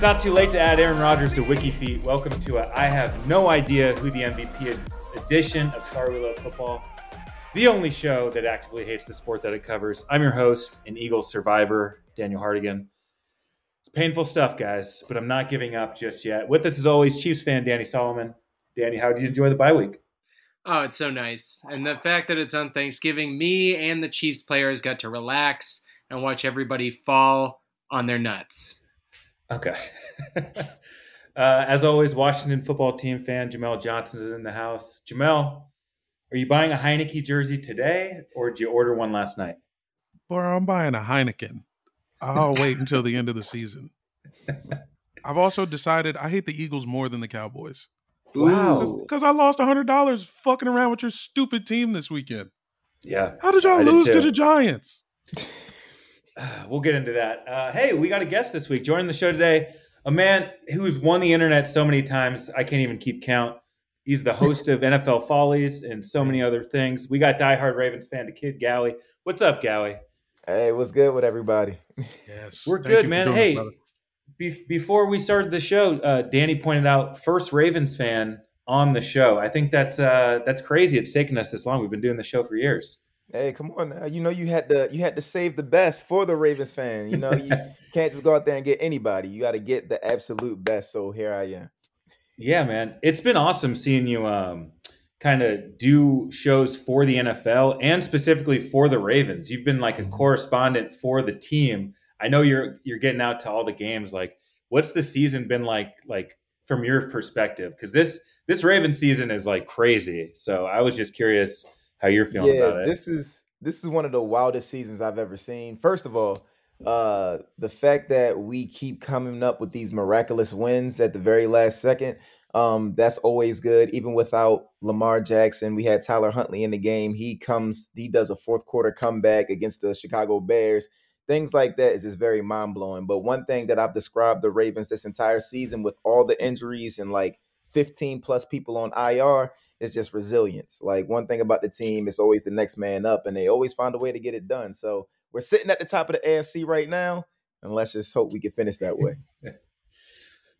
It's not too late to add Aaron Rodgers to WikiFeet. Welcome to a I have no idea who the MVP edition of Sorry We Love Football, the only show that actively hates the sport that it covers. I'm your host and Eagles survivor, Daniel Hardigan. It's painful stuff, guys, but I'm not giving up just yet. With us, as always, Chiefs fan Danny Solomon. Danny, how did you enjoy the bye week? Oh, it's so nice. And the fact that it's on Thanksgiving, me and the Chiefs players got to relax and watch everybody fall on their nuts. Okay. uh, as always, Washington football team fan Jamel Johnson is in the house. Jamel, are you buying a Heinicke jersey today, or did you order one last night? Boy, I'm buying a Heineken. I'll wait until the end of the season. I've also decided I hate the Eagles more than the Cowboys Wow. because I lost hundred dollars fucking around with your stupid team this weekend. Yeah. How did y'all I did lose to the Giants? We'll get into that. Uh, hey, we got a guest this week. Joining the show today, a man who's won the internet so many times I can't even keep count. He's the host of NFL Follies and so many other things. We got diehard Ravens fan to Kid Gowie. What's up, Gowie? Hey, what's good with everybody? Yes, We're good, man. Hey, it. Be- before we started the show, uh, Danny pointed out first Ravens fan on the show. I think that's uh, that's crazy. It's taken us this long. We've been doing the show for years. Hey, come on now. You know you had to you had to save the best for the Ravens fan. You know, you can't just go out there and get anybody. You got to get the absolute best. So here I am. Yeah, man, it's been awesome seeing you um, kind of do shows for the NFL and specifically for the Ravens. You've been like a correspondent for the team. I know you're you're getting out to all the games. Like, what's the season been like? Like from your perspective, because this this Ravens season is like crazy. So I was just curious how you're feeling yeah, about it. this is this is one of the wildest seasons I've ever seen. First of all, uh the fact that we keep coming up with these miraculous wins at the very last second, um, that's always good. Even without Lamar Jackson, we had Tyler Huntley in the game. He comes, he does a fourth quarter comeback against the Chicago Bears. Things like that is just very mind blowing. But one thing that I've described the Ravens this entire season with all the injuries and like 15 plus people on IR is just resilience. Like one thing about the team is always the next man up, and they always find a way to get it done. So we're sitting at the top of the AFC right now, and let's just hope we can finish that way.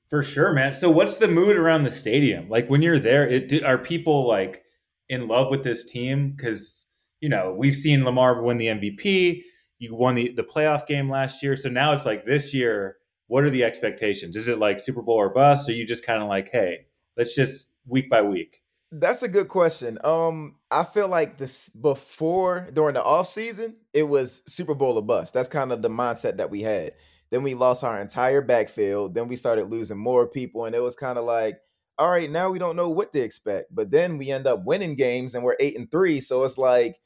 For sure, man. So, what's the mood around the stadium? Like when you're there, it, do, are people like in love with this team? Because you know we've seen Lamar win the MVP. You won the the playoff game last year, so now it's like this year. What are the expectations? Is it like Super Bowl or bust? Or you just kind of like, hey, let's just week by week? That's a good question. Um, I feel like this before during the off season, it was Super Bowl or bust. That's kind of the mindset that we had. Then we lost our entire backfield. Then we started losing more people, and it was kind of like, all right, now we don't know what to expect. But then we end up winning games, and we're eight and three. So it's like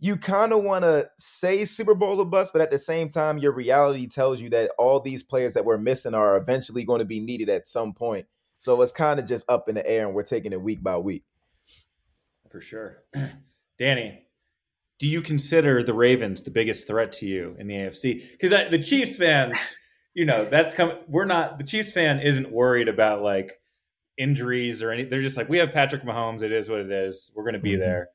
you kind of want to say Super Bowl or bust, but at the same time, your reality tells you that all these players that we're missing are eventually going to be needed at some point. So it's kind of just up in the air, and we're taking it week by week. For sure, Danny. Do you consider the Ravens the biggest threat to you in the AFC? Because the Chiefs fans, you know, that's coming. We're not the Chiefs fan isn't worried about like injuries or any. They're just like we have Patrick Mahomes. It is what it is. We're going to be Mhm. there.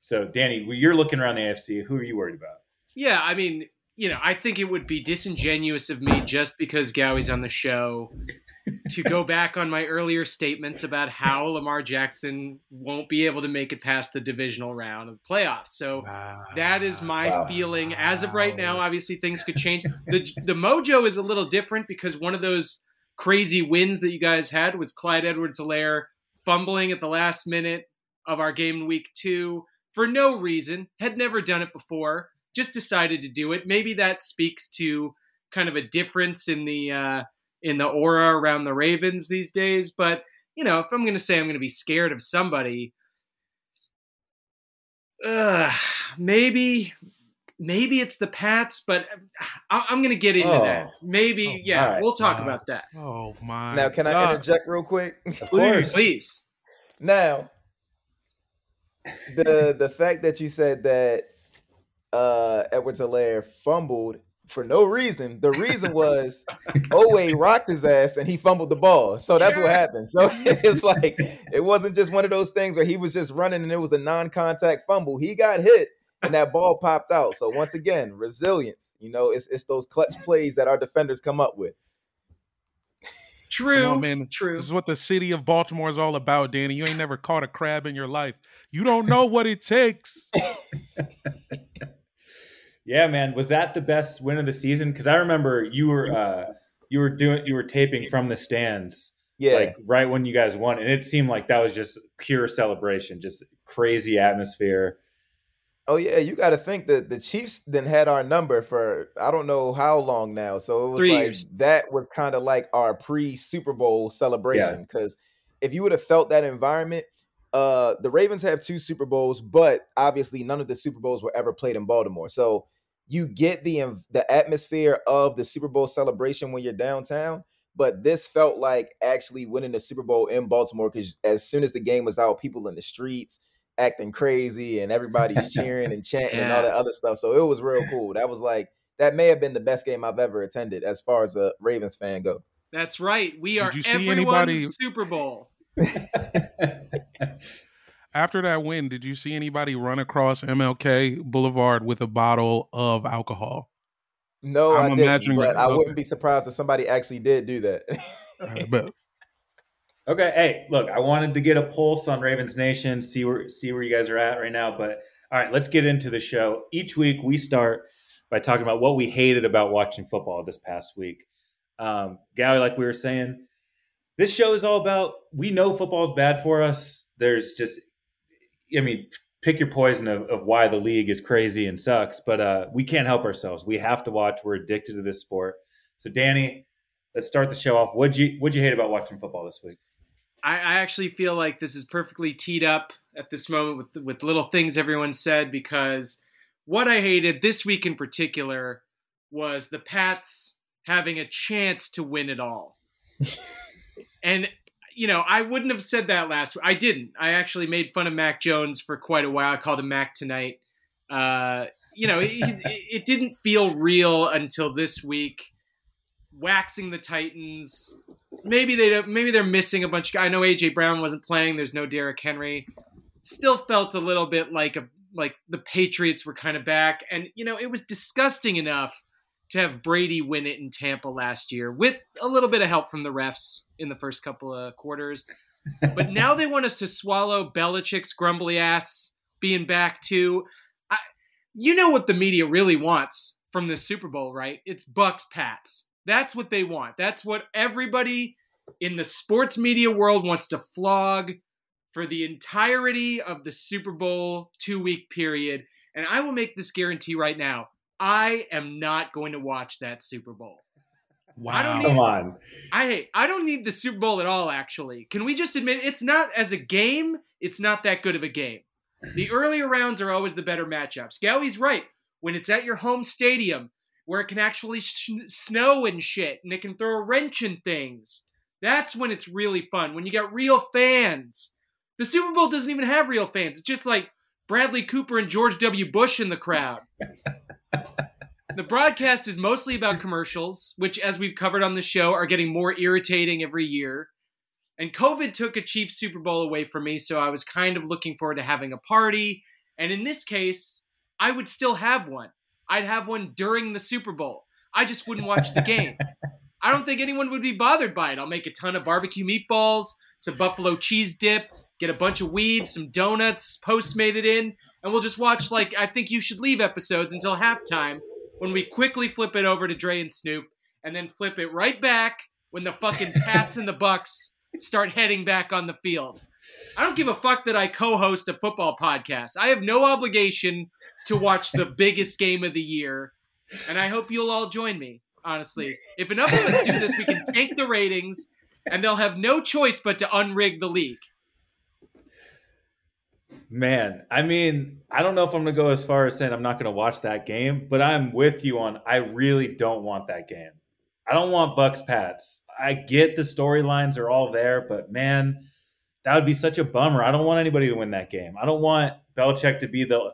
So, Danny, you're looking around the AFC. Who are you worried about? Yeah, I mean, you know, I think it would be disingenuous of me just because Gowie's on the show to go back on my earlier statements about how Lamar Jackson won't be able to make it past the divisional round of playoffs. So that is my Wow. feeling as of right now. Obviously, things could change. the The mojo is a little different because one of those crazy wins that you guys had was Clyde Edwards-Helaire fumbling at the last minute of our game in week two for no reason. Had never done it before. Just decided to do it. Maybe that speaks to kind of a difference in the uh, in the aura around the Ravens these days. But you know, if I'm going to say I'm going to be scared of somebody, uh, maybe maybe it's the Pats, but I, I'm going to get into Oh. that. Maybe, Oh, yeah, alright. we'll talk Wow. about that. Oh my! Now, can I God. interject real quick? Of course. Please. Now, the the fact that you said that uh Edwards-Helaire fumbled for no reason. The reason was Oweh rocked his ass and he fumbled the ball. So that's what happened. So it's like it wasn't just one of those things where he was just running and it was a non-contact fumble. He got hit and that ball popped out. So once again, resilience. You know, it's it's those clutch plays that our defenders come up with. True. Come on, man. True. This is what the city of Baltimore is all about, Danny. You ain't never caught a crab in your life. You don't know what it takes. Yeah, man. Was that the best win of the season? Because I remember you were uh, you were doing you were taping from the stands, Yeah. like right when you guys won, and it seemed like that was just pure celebration, just crazy atmosphere. Oh yeah, you got to think that the Chiefs then had our number for I don't know how long now. So it was Three like years. that was kind of like our pre Super Bowl celebration because if you would have felt that environment, uh, the Ravens have two Super Bowls, but obviously none of the Super Bowls were ever played in Baltimore. So you get the the atmosphere of the Super Bowl celebration when you're downtown. But this felt like actually winning the Super Bowl in Baltimore because as soon as the game was out, people in the streets acting crazy and everybody's cheering and chanting and all Yeah. that other stuff. So it was real cool. That was like that may have been the best game I've ever attended as far as a Ravens fan goes. That's right. We are Did you see everyone's anybody- Super Bowl. After that win, did you see anybody run across MLK Boulevard with a bottle of alcohol? No, I'm I didn't, imagining but right- I okay. wouldn't be surprised if somebody actually did do that. I bet. Okay, hey, look, I wanted to get a pulse on Ravens Nation, see where see where you guys are at right now. But all right, let's get into the show. Each week we start by talking about what we hated about watching football this past week. Um, Gally, like we were saying, this show is all about we know football's bad for us. There's just, I mean, pick your poison of, of why the league is crazy and sucks, but uh, we can't help ourselves. We have to watch. We're addicted to this sport. So, Danny, let's start the show off. What'd you What'd you hate about watching football this week? I, I actually feel like this is perfectly teed up at this moment with with little things everyone said because what I hated this week in particular was the Pats having a chance to win it all. and you know, I wouldn't have said that last week. I didn't. I actually made fun of Mac Jones for quite a while. I called him Mac tonight. Uh, you know, it, it, didn't feel real until this week. Waxing the Titans, maybe they don't, maybe they're missing a bunch. Of, I know AJ Brown wasn't playing. There's no Derrick Henry. Still felt a little bit like a like the Patriots were kind of back, and you know it was disgusting enough to have Brady win it in Tampa last year with a little bit of help from the refs in the first couple of quarters. But now they want us to swallow Belichick's grumbly ass being back too. I, you know what the media really wants from this Super Bowl, right? It's Bucks Pats. That's what they want. That's what everybody in the sports media world wants to flog for the entirety of the Super Bowl two week period. And I will make this guarantee right now. I am not going to watch that Super Bowl. Wow. I don't Come on. I hate I don't need the Super Bowl at all actually. Can we just admit it's not as a game, it's not that good of a game. The earlier rounds are always the better matchups. Gowie's right. When it's at your home stadium where it can actually sh- snow and shit and it can throw a wrench in things. That's when it's really fun. When you got real fans. The Super Bowl doesn't even have real fans. It's just like Bradley Cooper and George W. Bush in the crowd. The broadcast is mostly about commercials, which, as we've covered on the show, are getting more irritating every year. And COVID took a Chiefs Super Bowl away from me, so I was kind of looking forward to having a party. And in this case, I would still have one. I'd have one during the Super Bowl. I just wouldn't watch the game. I don't think anyone would be bothered by it. I'll make a ton of barbecue meatballs, some buffalo cheese dip, get a bunch of weed, some donuts, postmate it in, and we'll just watch like I think you should leave episodes until halftime when we quickly flip it over to Dre and Snoop, and then flip it right back when the fucking Pats and the Bucks start heading back on the field. I don't give a fuck that I co-host a football podcast. I have no obligation to watch the biggest game of the year, and I hope you'll all join me. Honestly, if enough of us do this, we can tank the ratings, and they'll have no choice but to unrig the league. Man, I mean, I don't know if I'm going to go as far as saying I'm not going to watch that game, but I'm with you on I really don't want that game. I don't want Bucks Pats. I get the storylines are all there, but man, that would be such a bummer. I don't want anybody to win that game. I don't want Belichick to be the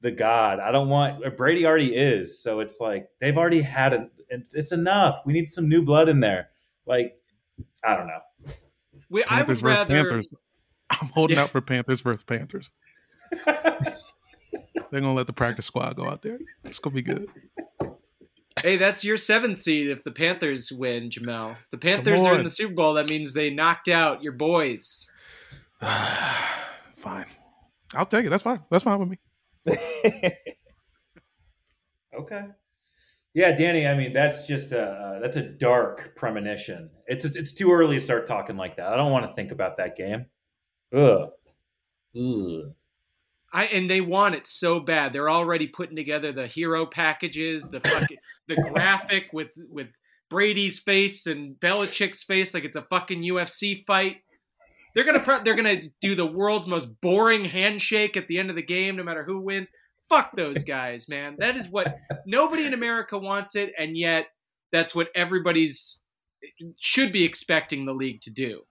the god. I don't want uh, Brady already is. So it's like they've already had it. It's, it's enough. We need some new blood in there. Like I don't know. We, I would Panthers versus rather. Panthers. I'm holding Yeah. out for Panthers versus Panthers. They're gonna let the practice squad go out there. It's gonna be good. Hey, that's your seventh seed if the Panthers win, Jamel. If the Panthers are in the Super Bowl, that means they knocked out your boys. fine. I'll take it. That's fine. That's fine with me. Okay. Yeah, Danny. I mean, that's just a uh, that's a dark premonition. It's it's too early to start talking like that. I don't want to think about that game. Ugh. Ugh. I and they want it so bad. They're already putting together the hero packages, the fucking the graphic with with Brady's face and Belichick's face like it's a fucking UFC fight. They're gonna pre- they're gonna do the world's most boring handshake at the end of the game, no matter who wins. Fuck those guys, man. That is what nobody in America wants it, and yet that's what everybody's should be expecting the league to do.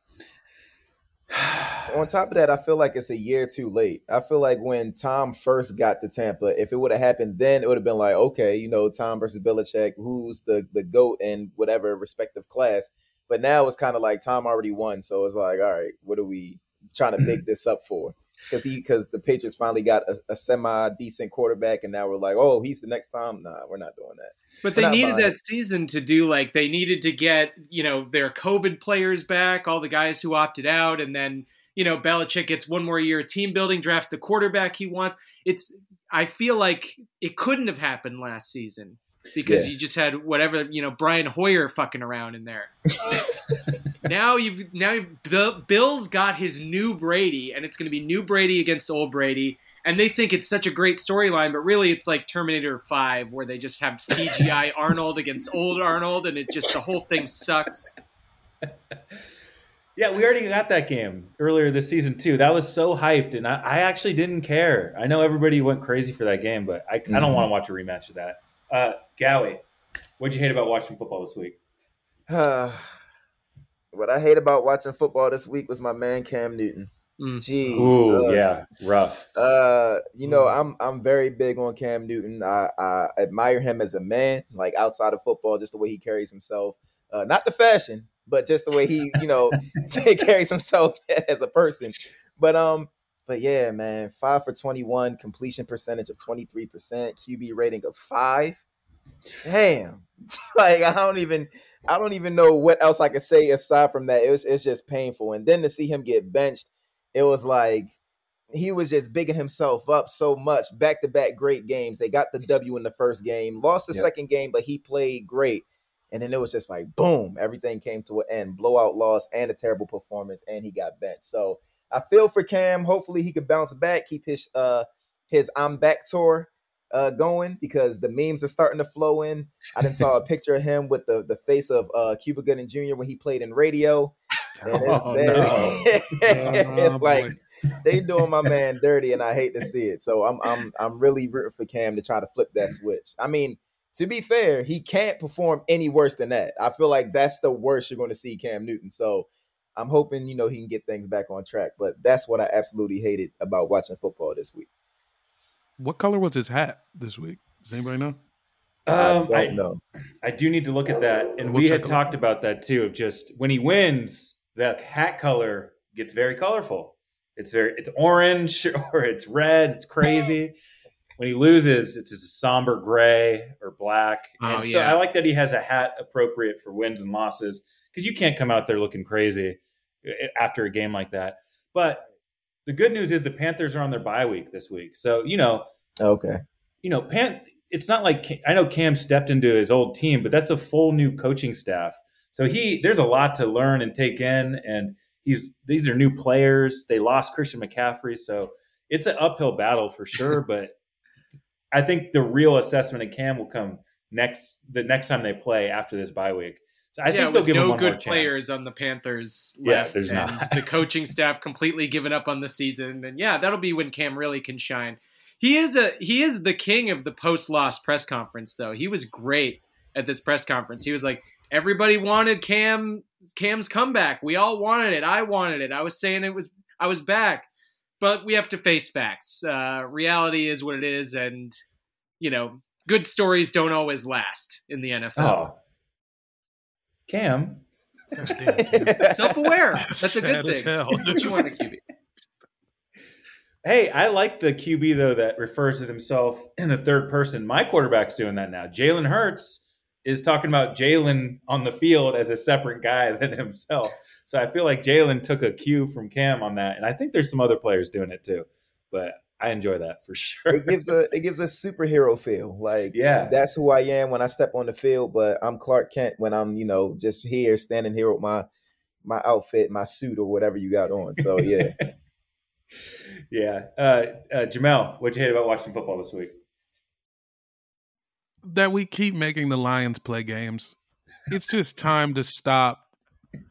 On top of that, I feel like it's a year too late. I feel like when Tom first got to Tampa, if it would have happened then, it would have been like, okay, you know, Tom versus Belichick, who's the the goat in whatever respective class. But now it's kind of like Tom already won, so it's like, all right, what are we trying to big this up for? Because he because the Patriots finally got a, a semi decent quarterback, and now we're like, oh, he's the next Tom. Nah, we're not doing that. But We're they needed that season to do like they needed to get you know their COVID players back, all the guys who opted out, and then you know Belichick gets one more year of team building, drafts the quarterback he wants. It's I feel like it couldn't have happened last season because Yeah. you just had whatever you know Brian Hoyer fucking around in there. now you've now you've, Bill, Bill's got his new Brady, and it's going to be new Brady against old Brady. And they think it's such a great storyline, but really it's like Terminator 5, where they just have CGI Arnold against old Arnold, and it just, the whole thing sucks. Yeah, we already got that game earlier this season too. That was so hyped, and I, I actually didn't care. I know everybody went crazy for that game, but I, I don't Mhm. want to watch a rematch of that. Uh, Gowie, what'd you hate about watching football this week? what I hate about watching football this week was my man Cam Newton. Mm. Jeez. Ooh, yeah, rough. Uh, you know, I'm I'm very big on Cam Newton. I, I admire him as a man, like outside of football, just the way he carries himself. Uh, not the fashion, but just the way he, you know, carries himself as a person. But um, but yeah, man, five for twenty one, completion percentage of twenty three percent, QB rating of five. Damn, like I don't even I don't even know what else I could say aside from that. It was it's just painful. And then to see him get benched, it was like he was just bigging himself up so much. Back to back great games. They got the W in the first game, lost the Yep. second game, but he played great. And then it was just like boom, everything came to an end. Blowout loss and a terrible performance, and he got benched. So I feel for Cam. Hopefully he can bounce back, keep his uh his I'm back tour uh going because the memes are starting to flow in. I didn't saw a picture of him with the the face of uh Cuba Gooding Jr. when he played in radio. And it's- Oh, Oh, like they doing my man dirty, and I hate to see it. So I'm I'm I'm really rooting for Cam to try to flip that switch. I mean, to be fair, he can't perform any worse than that. I feel like that's the worst you're going to see Cam Newton. So I'm hoping you know he can get things back on track. But that's what I absolutely hated about watching football this week. What color was his hat this week? Does anybody know? Um, I I, don't know. I do need to look at that, and We'll we had it talked about that too. Of just when he wins, the hat color gets very colorful. It's very it's orange or it's red. It's crazy. when he loses, it's just a somber gray or black. Oh, And so yeah. I like that he has a hat appropriate for wins and losses because you can't come out there looking crazy eh, after a game like that. But the good news is the Panthers are on their bye week this week, so you know Okay. you know, Pan. It's not like I know Cam stepped into his old team, but that's a full new coaching staff. So he there's a lot to learn and take in, and he's these are new players. They lost Christian McCaffrey, so it's an uphill battle for sure. but I think the real assessment of Cam will come next the next time they play after this bye week. So I yeah, think they'll give no good players on the Panthers Yeah, left, there's and not. the coaching staff completely given up on the season. And yeah, that'll be when Cam really can shine. He is a he is the king of the post loss press conference, though. He was great at this press conference. He was like, everybody wanted Cam Cam's comeback. We all wanted it. I wanted it. I was saying it was I was back, but we have to face facts. Uh, reality is what it is, and you know, good stories don't always last in the NFL. Oh, Cam. Self aware. That's a good thing. hell. That's you want a QB. Hey, I like the QB though that refers to himself in the third person. My quarterback's doing that now. Jalen Hurts is talking about Jalen on the field as a separate guy than himself. So I feel like Jalen took a cue from Cam on that, and I think there's some other players doing it too. But I enjoy that for sure. it gives a it gives a superhero feel. Like Yeah. that's who I am when I step on the field. But I'm Clark Kent when I'm you know just here standing here with my my outfit, my suit, or whatever you got on. So yeah, yeah. Uh, uh, Jamel, what'd you hate about watching football this week? that we keep making the Lions play games. It's just time to stop.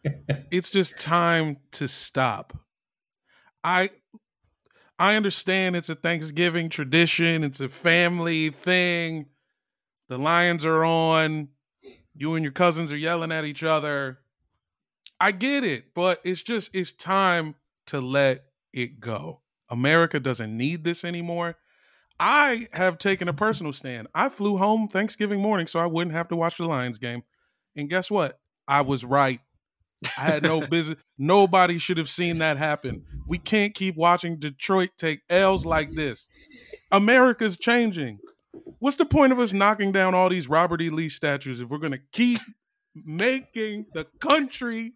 It's just time to stop. I I understand it's a Thanksgiving tradition, it's a family thing. The Lions are on. You and your cousins are yelling at each other. I get it, but it's just it's time to let it go. America doesn't need this anymore. I have taken a personal stand. I flew home Thanksgiving morning so I wouldn't have to watch the Lions game. And guess what? I was right. I had no business. Nobody should have seen that happen. We can't keep watching Detroit take L's like this. America's changing. What's the point of us knocking down all these Robert E. Lee statues if we're going to keep making the country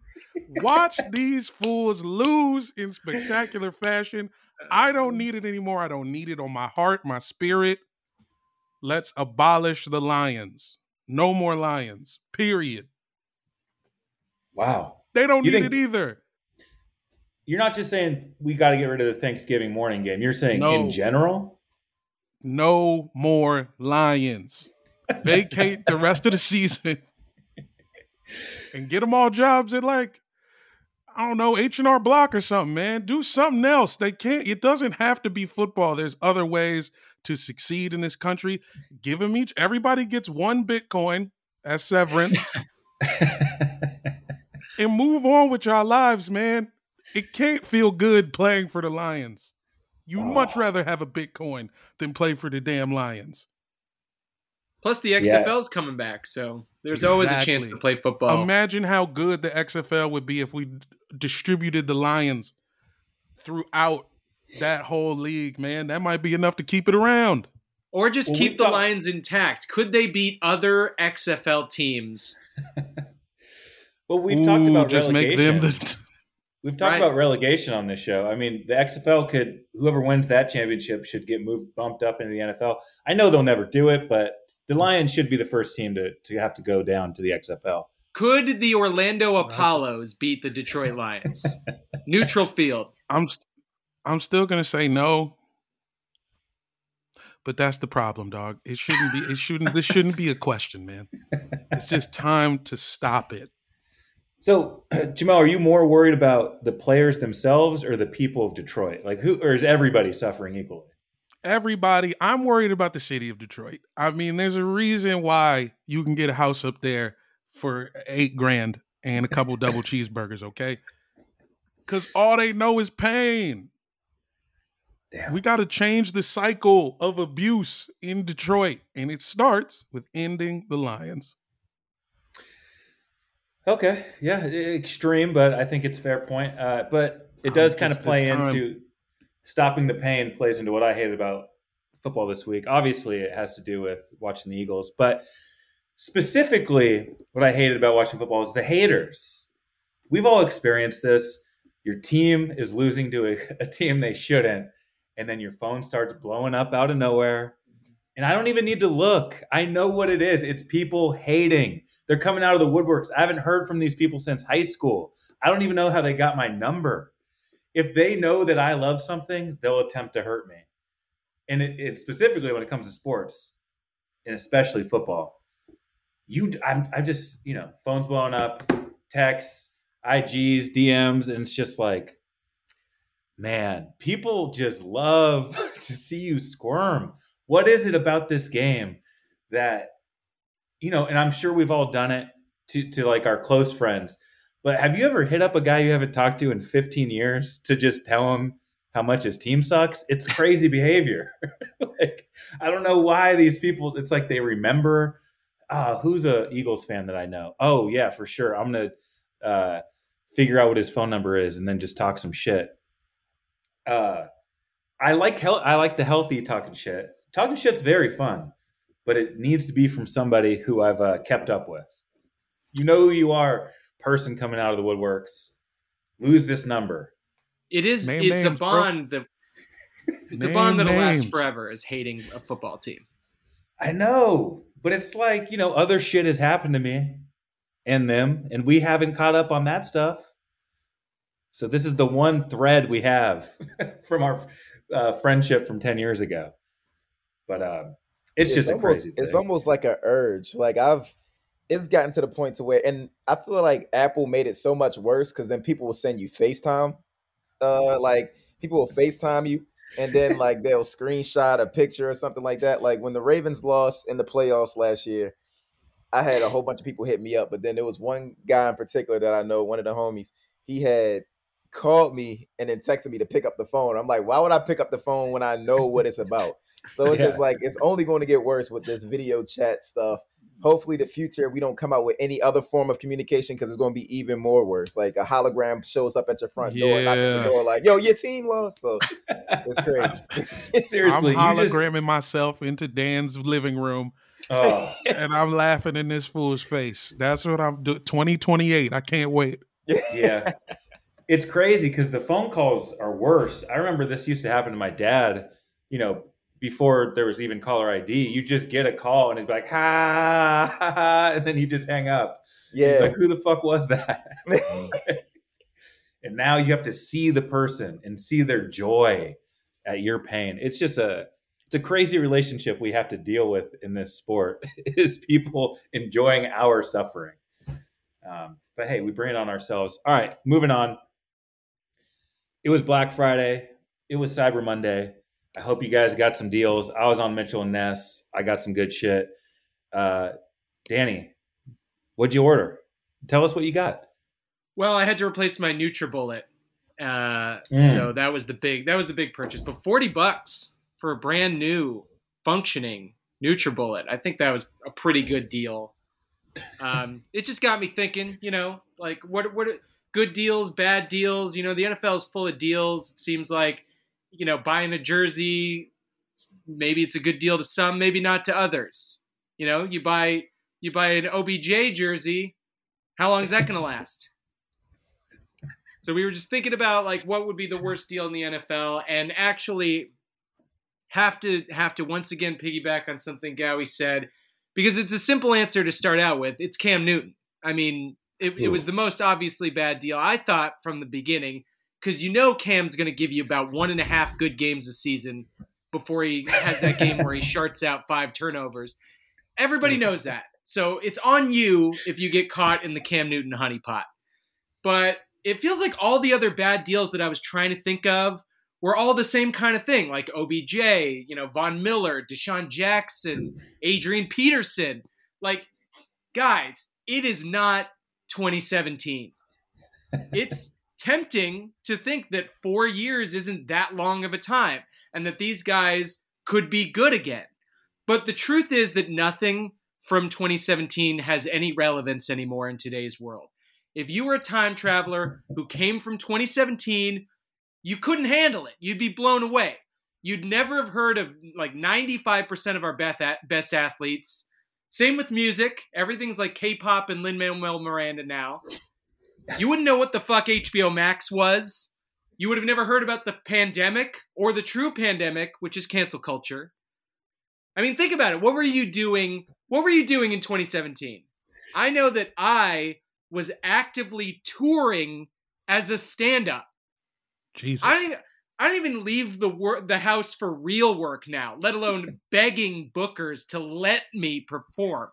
watch these fools lose in spectacular fashion? I don't need it anymore. I don't need it on my heart, my spirit. Let's abolish the lions. No more lions. Period. Wow. They don't You need think- it either. You're not just saying we got to get rid of the Thanksgiving morning game. You're saying No. in general. No more lions. Vacate the rest of the season and get them all jobs at like I don't know H and R Block or something, man. Do something else. They can't. It doesn't have to be football. There's other ways to succeed in this country. Give them each. Everybody gets one Bitcoin as severance. and move on with your lives, man. It can't feel good playing for the Lions. You oh. much Oh. rather have a Bitcoin than play for the damn Lions. Plus, the XFL's coming back, so there's always a chance to play football. Imagine how good the XFL would be if we d- distributed the Lions throughout that whole league, man. That might be enough to keep it around. or just Well, keep the talked- Lions intact. Could they beat other XFL teams? Well, we've talked about just make relegation. them the We've talked Right. about relegation on this show. I mean, the XFL could whoever wins that championship should get moved bumped up into the NFL. I know they'll never do it, but the Lions should be the first team to to have to go down to the XFL. Could the Orlando Apollos beat the Detroit Lions? Neutral field. I'm st- I'm still gonna say no. But that's the problem, dog. It shouldn't be it shouldn't this shouldn't be a question, man. It's just time to stop it. So, Jamal, are you more worried about the players themselves or the people of Detroit? Like, who or is everybody suffering equally? everybody i'm worried about the city of detroit i mean there's a reason why you can get a house up there for eight grand and a couple double cheeseburgers okay because all they know is pain Damn. we got to change the cycle of abuse in detroit and it starts with ending the lions Okay, yeah, extreme, but I think it's a fair point. Uh, but it does kind of play into stopping the pain. Plays into what I hate about football this week. Obviously, it has to do with watching the Eagles, but specifically, what I hated about watching football is the haters. We've all experienced this. Your team is losing to a, a team they shouldn't, and then your phone starts blowing up out of nowhere. And I don't even need to look. I know what it is. It's people hating. They're coming out of the woodworks. I haven't heard from these people since high school. I don't even know how they got my number. If they know that I love something, they'll attempt to hurt me. And it, it specifically when it comes to sports, and especially football, you, I'm, I'm just, you know, phones blowing up, texts, IGs, DMs, and it's just like, man, people just love to see you squirm. What is it about this game that, you know, and I'm sure we've all done it to, to like our close friends, but have you ever hit up a guy you haven't talked to in 15 years to just tell him how much his team sucks? It's crazy behavior. like, I don't know why these people, it's like they remember, uh, who's a Eagles fan that I know? Oh, yeah, for sure. I'm going to, uh, figure out what his phone number is and then just talk some shit. Uh, I like hel- I like the healthy talking shit. Talking shit's very fun, but it needs to be from somebody who I've uh, kept up with. You know who you are, person coming out of the woodworks. Lose this number. It is. Name it's names, a bro. bond that. It's a bond that'll last forever. Is hating a football team. I know, but it's like you know, other shit has happened to me and them, and we haven't caught up on that stuff. So this is the one thread we have from our uh, friendship from ten years ago. But uh, it's, just a almost, crazy. It's almost like an urge. Like I've, it's gotten to the point to where, and I feel like Apple made it so much worse because then people will send you FaceTime. Uh, like people will FaceTime you, and then like they'll screenshot a picture or something like that. Like when the Ravens lost in the playoffs last year, I had a whole bunch of people hit me up, but then there was one guy in particular that I know, one of the homies. He had called me and then texted me to pick up the phone. I'm like, why would I pick up the phone when I know what it's about? So it's just like it's only going to get worse with this video chat stuff. Hopefully, the future we don't come out with any other form of communication because it's going to be even more worse. Like a hologram shows up at your front door, knocking your door, like, "Yo, your team lost." So it's crazy. Seriously, I'm you just hologramming myself into Dan's living room, oh, and I'm laughing in this fool's face. That's what I'm doing. 2028. I can't wait. yeah. It's crazy because the phone calls are worse. I remember this used to happen to my dad, you know, before there was even caller ID. You just get a call and it's like, ha, ha, ha, and then you just hang up. yeah, Like, who the fuck was that? and now you have to see the person and see their joy at your pain. It's just a it's a crazy relationship we have to deal with in this sport is people enjoying our suffering. Um, but hey, we bring it on ourselves. All right, moving on. It was Black Friday. It was Cyber Monday. I hope you guys got some deals. I was on Mitchell and Ness. I got some good shit. Uh, Danny, what'd you order? Tell us what you got. Well, I had to replace my NutriBullet, uh, Mm. so that was the big that was the big purchase. But forty bucks for a brand new functioning NutriBullet, I think that was a pretty good deal. Um, it just got me thinking, you know, like what what good deals, bad deals. You know, the NFL is full of deals. It seems like, you know, buying a jersey, maybe it's a good deal to some, maybe not to others. You know, you buy you buy an OBJ jersey, how long is that going to last? So we were just thinking about like what would be the worst deal in the NFL, and actually have to have to once again piggyback on something Gowie said because it's a simple answer to start out with. It's Cam Newton. I mean, it, it was the most obviously bad deal I thought from the beginning because you know Cam's going to give you about one and a half good games a season before he has that game where he sharts out five turnovers. Everybody knows that. So it's on you if you get caught in the Cam Newton honeypot. But it feels like all the other bad deals that I was trying to think of were all the same kind of thing, like OBJ, you know, Von Miller, DeSean Jackson, Adrian Peterson. Like, guys, it is not 2017. It's tempting to think that four years isn't that long of a time and that these guys could be good again. But the truth is that nothing from 2017 has any relevance anymore in today's world. If you were a time traveler who came from 2017, you couldn't handle it. You'd be blown away. You'd never have heard of like 95% of our best, athletes. Same with music. Everything's like K pop and Lin Manuel Miranda now. You wouldn't know what the fuck HBO Max was. You would have never heard about the pandemic or the true pandemic, which is cancel culture. I mean, think about it. What were you doing? What were you doing in 2017? I know that I was actively touring as a stand-up. Jesus. I don't even, I don't even leave the work the house for real work now, let alone begging bookers to let me perform.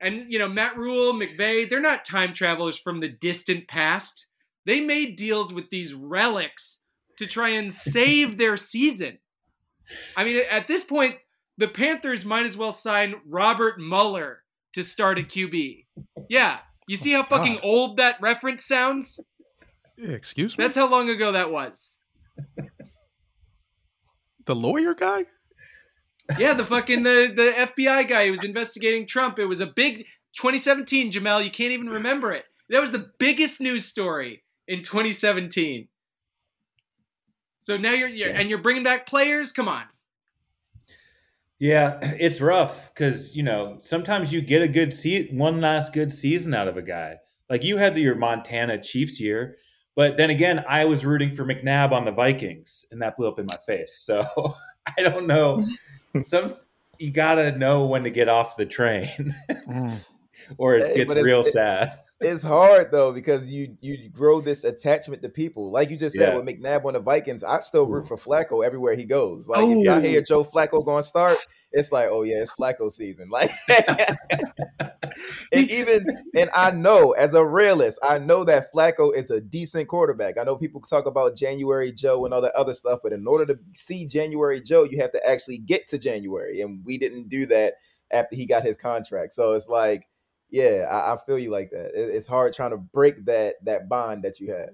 And you know, Matt Rhule, McVay, they're not time travelers from the distant past. They made deals with these relics to try and save their season. I mean, at this point, the Panthers might as well sign Robert Mueller to start at QB. Yeah, you see how fucking God. old that reference sounds? Excuse me. That's how long ago that was. the lawyer guy? Yeah, the fucking the, the FBI guy who was investigating Trump. It was a big 2017, Jamel. You can't even remember it. That was the biggest news story in 2017. So now you're, you're and you're bringing back players. Come on. Yeah, it's rough because you know sometimes you get a good se- one last good season out of a guy. Like you had the, your Montana Chiefs year, but then again, I was rooting for McNabb on the Vikings, and that blew up in my face. So I don't know. Some you gotta know when to get off the train, Mm. or it gets real it- sad. it's hard though because you you grow this attachment to people. Like you just said Yeah. with McNabb on the Vikings, I still root for Flacco everywhere he goes. Like if y'all Oh. hear Joe Flacco going to start, it's like, oh yeah, it's Flacco season. Like and even and I know as a realist, I know that Flacco is a decent quarterback. I know people talk about January Joe and all that other stuff, but in order to see January Joe, you have to actually get to January, and we didn't do that after he got his contract. So it's like yeah, I, I feel you like that. It, it's hard trying to break that that bond that you have.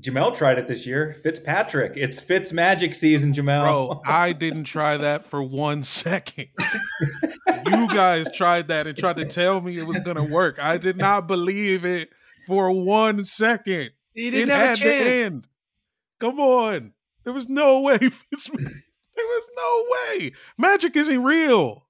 Jamel tried it this year. Fitzpatrick. It's Fitz magic season, Jamel. Bro, I didn't try that for one second. you guys tried that and tried to tell me it was going to work. I did not believe it for one second. He didn't it have a had to chance. end. Come on. There was no way. Fitz- there was no way. Magic isn't real.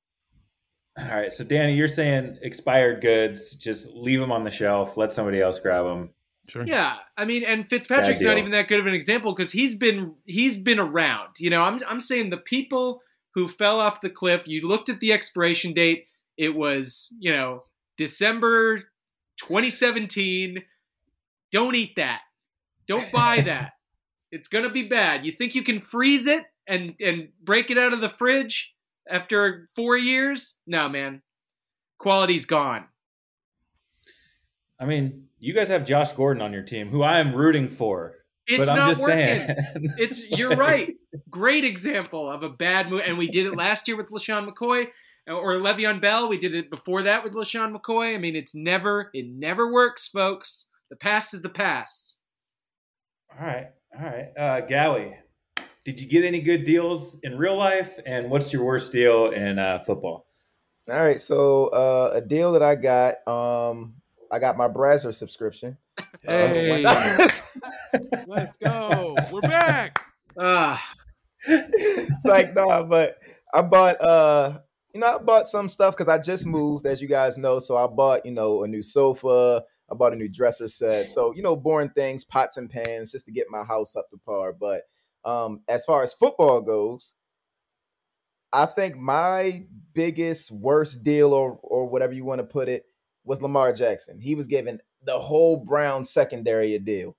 All right, so Danny, you're saying expired goods, just leave them on the shelf, let somebody else grab them. Sure. Yeah, I mean, and Fitzpatrick's not even that good of an example because he's been he's been around. You know, I'm I'm saying the people who fell off the cliff. You looked at the expiration date; it was you know December 2017. Don't eat that. Don't buy that. it's gonna be bad. You think you can freeze it and and break it out of the fridge after four years? No, man. Quality's gone. I mean, you guys have Josh Gordon on your team, who I am rooting for. It's but I'm not just working. saying. It's you're right. Great example of a bad move, and we did it last year with LeSean McCoy or Le'Veon Bell. We did it before that with LeSean McCoy. I mean, it's never it never works, folks. The past is the past. All right, all right. Uh, Gowie, did you get any good deals in real life? And what's your worst deal in uh, football? All right, so uh, a deal that I got, um, I got my Brazzer subscription. Hey, Uh, let's go. We're back. Ah, it's like nah, but I bought uh you know I bought some stuff because I just moved, as you guys know. So I bought you know a new sofa, I bought a new dresser set. So you know boring things, pots and pans, just to get my house up to par. But um as far as football goes, I think my biggest worst deal or or whatever you want to put it was Lamar Jackson. He was given the whole Brown secondary a deal.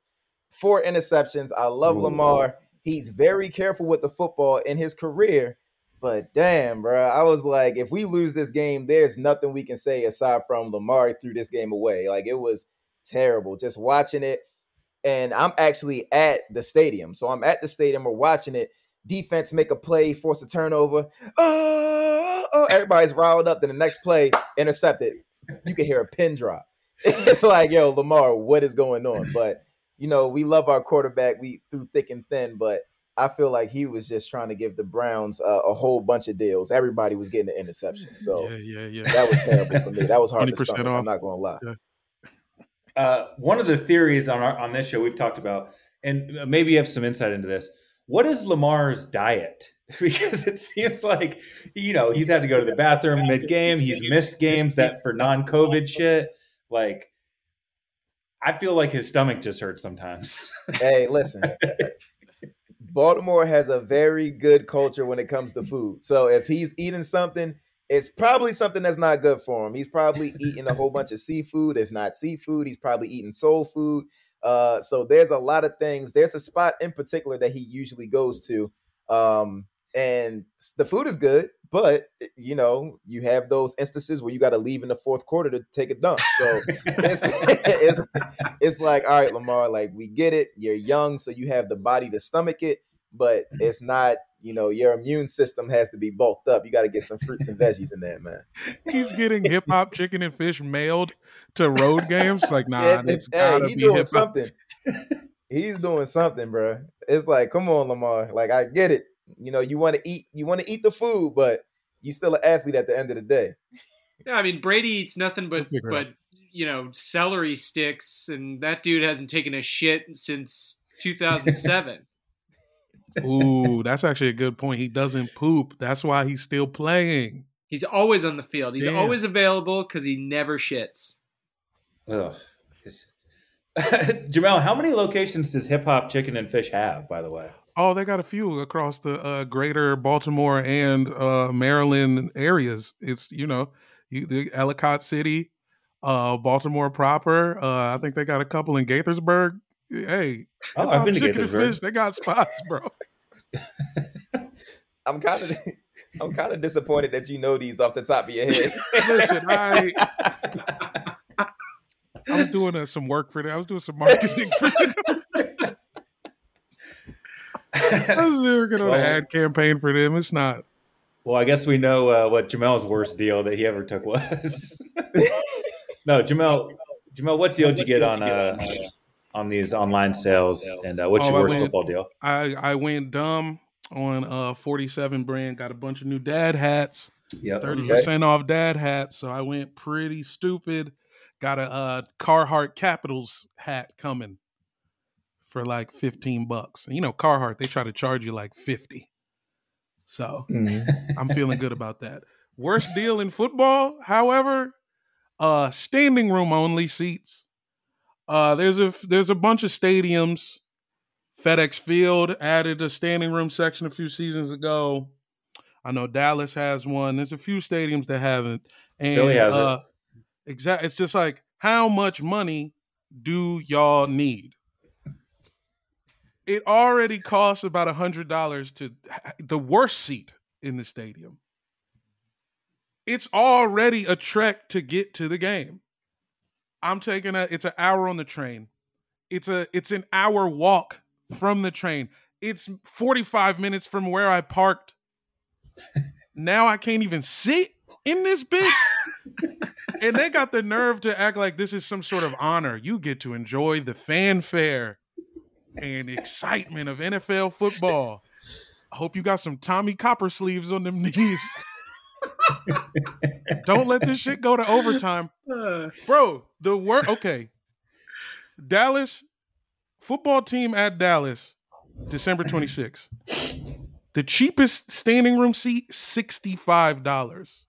Four interceptions. I love Ooh. Lamar. He's very careful with the football in his career. But damn, bro, I was like, if we lose this game, there's nothing we can say aside from Lamar threw this game away. Like it was terrible just watching it. And I'm actually at the stadium. So I'm at the stadium, we're watching it. Defense make a play, force a turnover. Oh, oh, everybody's riled up. Then the next play, intercepted. You can hear a pin drop. It's like, yo, Lamar, what is going on? But you know, we love our quarterback. We through thick and thin, but I feel like he was just trying to give the Browns uh, a whole bunch of deals. Everybody was getting the interception, so Yeah, yeah, yeah. that was terrible for me. That was hard to 20% stomach. off. I'm not going to lie. Uh, one of the theories on our on this show we've talked about, and maybe you have some insight into this. what is Lamar's diet? Because it seems like you know he's had to go to the bathroom mid game. He's missed games that for non COVID shit. Like, I feel like his stomach just hurts sometimes. hey, listen. Baltimore has a very good culture when it comes to food. So if he's eating something, it's probably something that's not good for him. He's probably eating a whole bunch of seafood. If not seafood, he's probably eating soul food. Uh, so there's a lot of things. There's a spot in particular that he usually goes to. Um, and the food is good, but eh, you know, you have those instances where you got to leave in the fourth quarter to take a dump. So it's, it's it's like, all right, Lamar, like we get it. You're young, so you have the body to stomach it, but mm-hmm. it's not. You know, your immune system has to be bulked up. You got to get some fruits and veggies in there, man. He's getting hip hop chicken and fish mailed to road games. Like, nah, it, it's hey, gotta he be doing something. He's doing something, bro. It's like, come on, Lamar. Like, I get it. You know, you want to eat, you want to eat the food, but you still an athlete at the end of the day. Yeah, I mean Brady eats nothing but but you know celery sticks, and that dude hasn't taken a shit since 2007. Ooh, that's actually a good point. He doesn't poop. That's why he's still playing. He's always on the field. He's Damn. always available because he never shits. Ugh. Jamel, how many locations does Hip Hop Chicken and Fish have? By the way, Oh, they got a few across the uh, greater Baltimore and uh, Maryland areas. It's you know, you, the Ellicott City, uh, Baltimore proper. Uh, I think they got a couple in Gaithersburg. Hey, Oh, I've been to Chicken and Gaithersburg. Fish, they got spots, bro. I'm kind of, I'm kind of disappointed that you know these off the top of your head. Listen, I I was doing uh, some work for them. I was doing some marketing for them. Working on an Well- ad campaign for them. It's not. well, I guess we know uh, what Jamel's worst deal that he ever took was. no, Jamel, Jamel, what deal did you get on uh, on these online sales, and uh, what's Oh, your worst went- football deal? I I went dumb on uh 47 brand. Got a bunch of new dad hats. Yep. Thirty percent off dad hats. So I went pretty stupid. Got a uh, Carhartt Capitals hat coming for like fifteen bucks. And you know Carhartt, they try to charge you like fifty. So I'm feeling good about that. Worst deal in football, however, uh standing room only seats. Uh there's a there's a bunch of stadiums. FedEx Field added a standing room section a few seasons ago. I know Dallas has one. There's a few stadiums that haven't. And Philly has it. uh exact it's just like how much money do y'all need? It already costs about a hundred dollars to the worst seat in the stadium. It's already a trek to get to the game. I'm taking a it's an hour on the train. It's a it's an hour walk from the train. It's 45 minutes from where I parked. now I can't even sit in this bitch. and they got the nerve to act like this is some sort of honor. You get to enjoy the fanfare and excitement of NFL football. I hope you got some Tommie Copper sleeves on them knees. Don't let this shit go to overtime. Bro, the work okay. Dallas football team at Dallas, December 26th. The cheapest standing room seat, $65.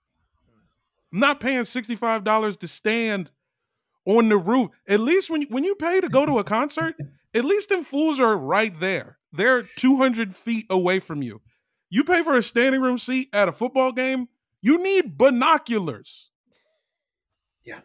I'm not paying $65 to stand on the roof. At least when you, when you pay to go to a concert, at least them fools are right there. They're 200 feet away from you. You pay for a standing room seat at a football game, you need binoculars. Yeah.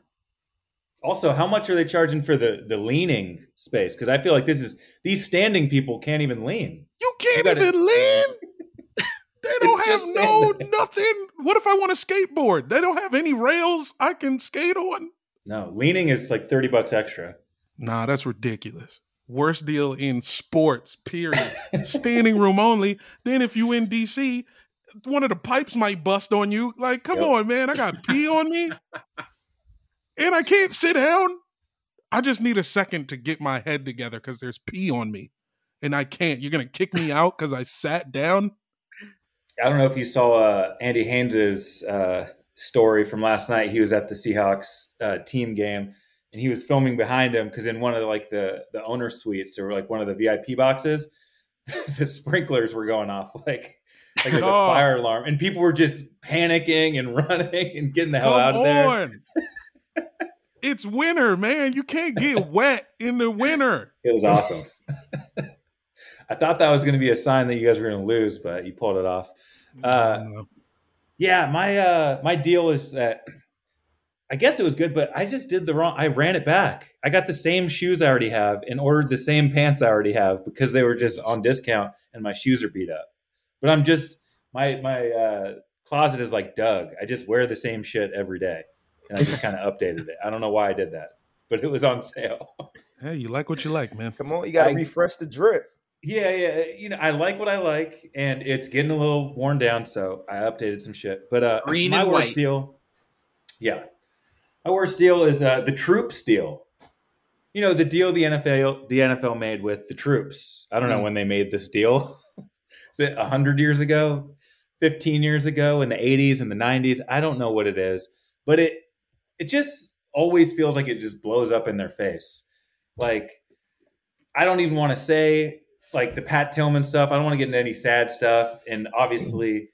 Also, how much are they charging for the the leaning space? Because I feel like this is these standing people can't even lean. You can't gotta- even lean. They don't have no nothing. What if I want to skateboard? They don't have any rails I can skate on. No, leaning is like thirty bucks extra. Nah, that's ridiculous. Worst deal in sports, period. Standing room only. Then if you in DC, one of the pipes might bust on you. Like, come Yep. on, man. I got pee on me. And I can't sit down. I just need a second to get my head together because there's pee on me. And I can't. You're gonna kick me out because I sat down. I don't know if you saw uh, Andy Haynes's uh, story from last night. He was at the Seahawks uh, team game, and he was filming behind him because in one of the, like the the owner suites or like one of the VIP boxes, the sprinklers were going off like like there's a Oh. fire alarm, and people were just panicking and running and getting the hell Come out of there. it's winter, man. You can't get wet in the winter. It was awesome. I thought that was going to be a sign that you guys were going to lose, but you pulled it off. Uh, Yeah, my uh my deal is that I guess it was good, but I just did the wrong. I ran it back. I got the same shoes I already have and ordered the same pants I already have because they were just on discount and my shoes are beat up. But I'm just my my uh, closet is like Doug. I just wear the same shit every day, and I just kind of updated it. I don't know why I did that, but it was on sale. Hey, you like what you like, man. Come on, you got to refresh the drip. Yeah, yeah. You know, I like what I like, and it's getting a little worn down, so I updated some shit. But uh, Green my and worst white. deal, yeah, my worst deal is uh, the troops deal. You know, the deal the NFL the NFL made with the troops. I don't know Mm. when they made this deal. is it hundred years ago, fifteen years ago, in the eighties and the nineties? I don't know what it is, but it it just always feels like it just blows up in their face. Like I don't even want to say like the Pat Tillman stuff. I don't want to get into any sad stuff, and obviously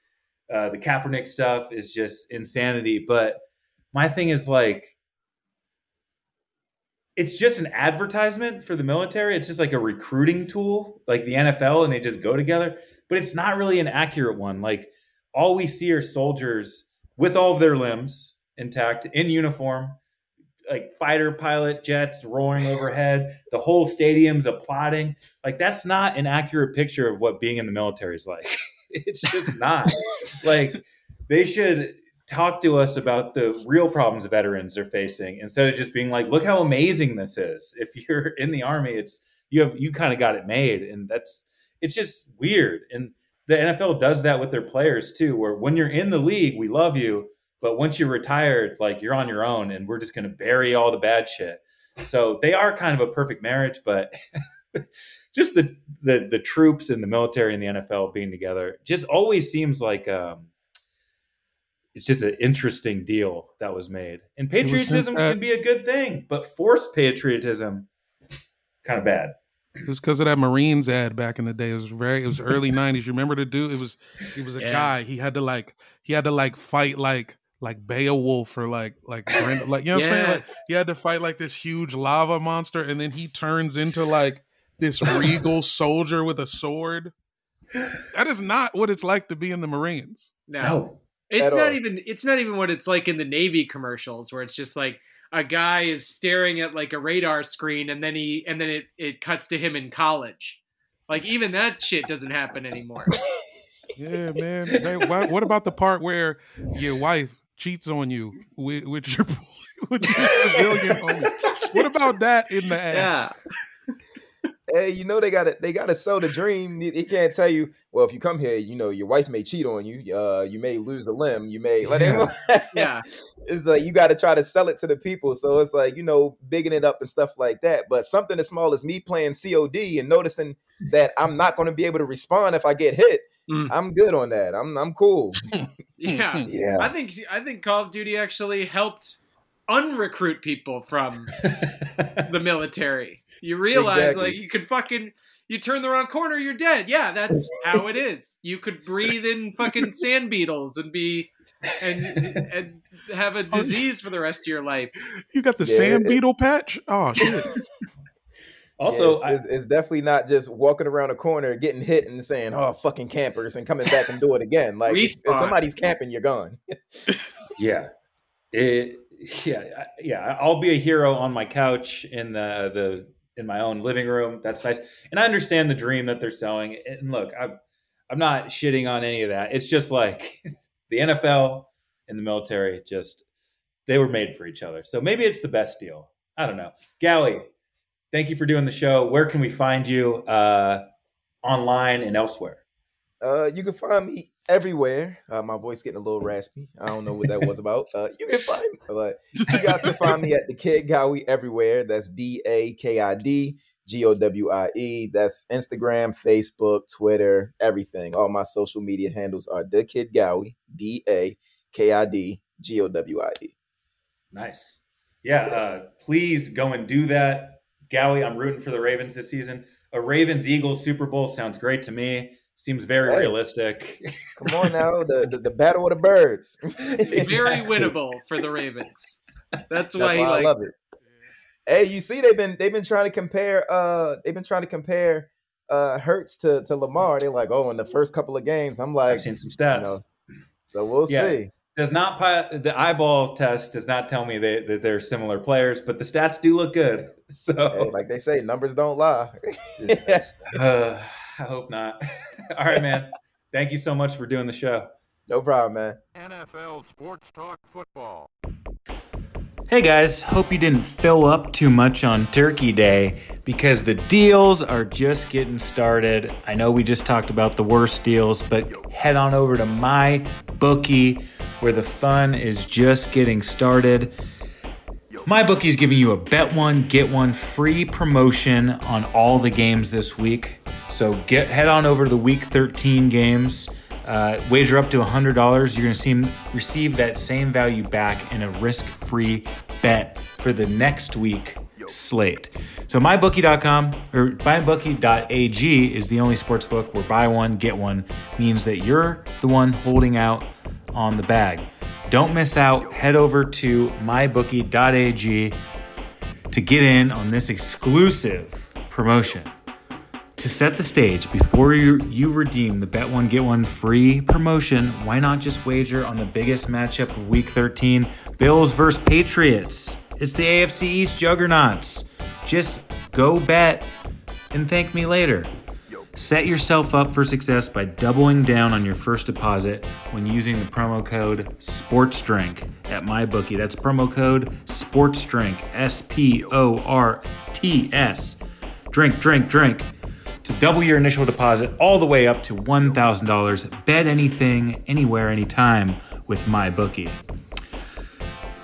uh, the Kaepernick stuff is just insanity. But my thing is like, it's just an advertisement for the military. It's just like a recruiting tool, like the NFL, and they just go together. But it's not really an accurate one. Like all we see are soldiers with all of their limbs intact in uniform like fighter pilot jets roaring overhead the whole stadium's applauding like that's not an accurate picture of what being in the military is like it's just not like they should talk to us about the real problems veterans are facing instead of just being like look how amazing this is. If you're in the army it's you have you kind of got it made. And that's it's just weird. And the NFL does that with their players too where when you're in the league we love you but once you're retired like you're on your own and we're just going to bury all the bad shit. So they are kind of a perfect marriage but just the, the the troops and the military and the NFL being together just always seems like um it's just an interesting deal that was made and patriotism that- can be a good thing but forced patriotism kind of bad It was because of that Marines ad back in the day. It was very. It was early '90s. You remember the dude? It was. He was a Yeah. guy. He had to like. He had to like fight like like Beowulf or like like Brenda, like you know what I'm saying. Like, Yes. he had to fight like this huge lava monster, and then he turns into like this regal soldier with a sword. That is not what it's like to be in the Marines. No. no It's not all. even it's not even what it's like in the Navy commercials where it's just like a guy is staring at like a radar screen and then he and then it, it cuts to him in college. Like even that shit doesn't happen anymore. Yeah, man. Hey, what, what about the part where your wife cheats on you with, with your with your civilian homie? What about that in the ass? yeah. Hey, you know they gotta they gotta sell the dream. He can't tell you, well, if you come here, you know, your wife may cheat on you, uh, you may lose a limb, you may let him Yeah. it's like you gotta try to sell it to the people. So it's like, you know, bigging it up and stuff like that. But something as small as me playing COD and noticing that I'm not gonna be able to respond if I get hit, Mm. I'm good on that. I'm I'm cool. Yeah. yeah I think I think Call of Duty actually helped unrecruit people from the military. You realize Exactly. like you could fucking you turn the wrong corner, you're dead. Yeah, that's how it is. You could breathe in fucking sand beetles and be and and have a oh, disease for the rest of your life. You got the Yeah, sand it- beetle patch? Oh shit. also Yeah, it's, it's, it's definitely not just walking around a corner, getting hit, and saying, "Oh, fucking campers," and coming back and do it again. Like if, if somebody's camping, you're gone. Yeah. It yeah, yeah, I'll be a hero on my couch in the the in my own living room. That's nice. And I understand the dream that they're selling. And look, I'm I'm not shitting on any of that. It's just like the NFL and the military just they were made for each other. So maybe it's the best deal. I don't know. Gowie, thank you for doing the show. Where can we find you uh online and elsewhere? Uh, you can find me everywhere. Uh, my voice getting a little raspy. I don't know what that was about. Uh, you can find me, but you got to find me at the Kid Gowie everywhere. That's D A K I D G O W I E. That's Instagram, Facebook, Twitter, everything. All my social media handles are the Kid Gowie. D A K I D G O W I E. Nice. Yeah, uh, please go and do that. Gowie, I'm rooting for the Ravens this season. A Ravens Eagles Super Bowl sounds great to me. Seems very Hey. realistic. Come on now, the, the the battle of the birds. Very winnable for the Ravens. That's why That's he why I likes love it. Hey, you see, they've been they've been trying to compare. Uh, they've been trying to compare uh Hertz to to Lamar. They're like, oh, in the first couple of games, I'm like, I've seen some stats. know, so we'll Yeah. see. Does not the eyeball test does not tell me they, that they're similar players, but the stats do look good. So Hey, like they say, numbers don't lie. uh, I hope not. All right, man. Thank you so much for doing the show. no problem, man. NFL Sports Talk Football. Hey guys, hope you didn't fill up too much on Turkey Day because the deals are just getting started. I know we just talked about the worst deals, but head on over to my bookie where the fun is just getting started. My bookie is giving you a bet one get one free promotion on all the games this week. So get head on over to the week 13 games. Uh, wager up to $100. You're going to see, receive that same value back in a risk free bet for the next week slate. So mybookie.com or mybookie.ag is the only sports book where buy one, get one means that you're the one holding out on the bag. Don't miss out. Head over to mybookie.ag to get in on this exclusive promotion. To set the stage, before you, you redeem the Bet One Get One free promotion, why not just wager on the biggest matchup of Week 13 Bills versus Patriots? It's the AFC East juggernauts. Just go bet and thank me later. Set yourself up for success by doubling down on your first deposit when using the promo code SPORTSDRINK at MyBookie. That's promo code SPORTSDRINK, S P O R T S. Drink, drink, drink. To double your initial deposit all the way up to $1,000. Bet anything, anywhere, anytime with MyBookie.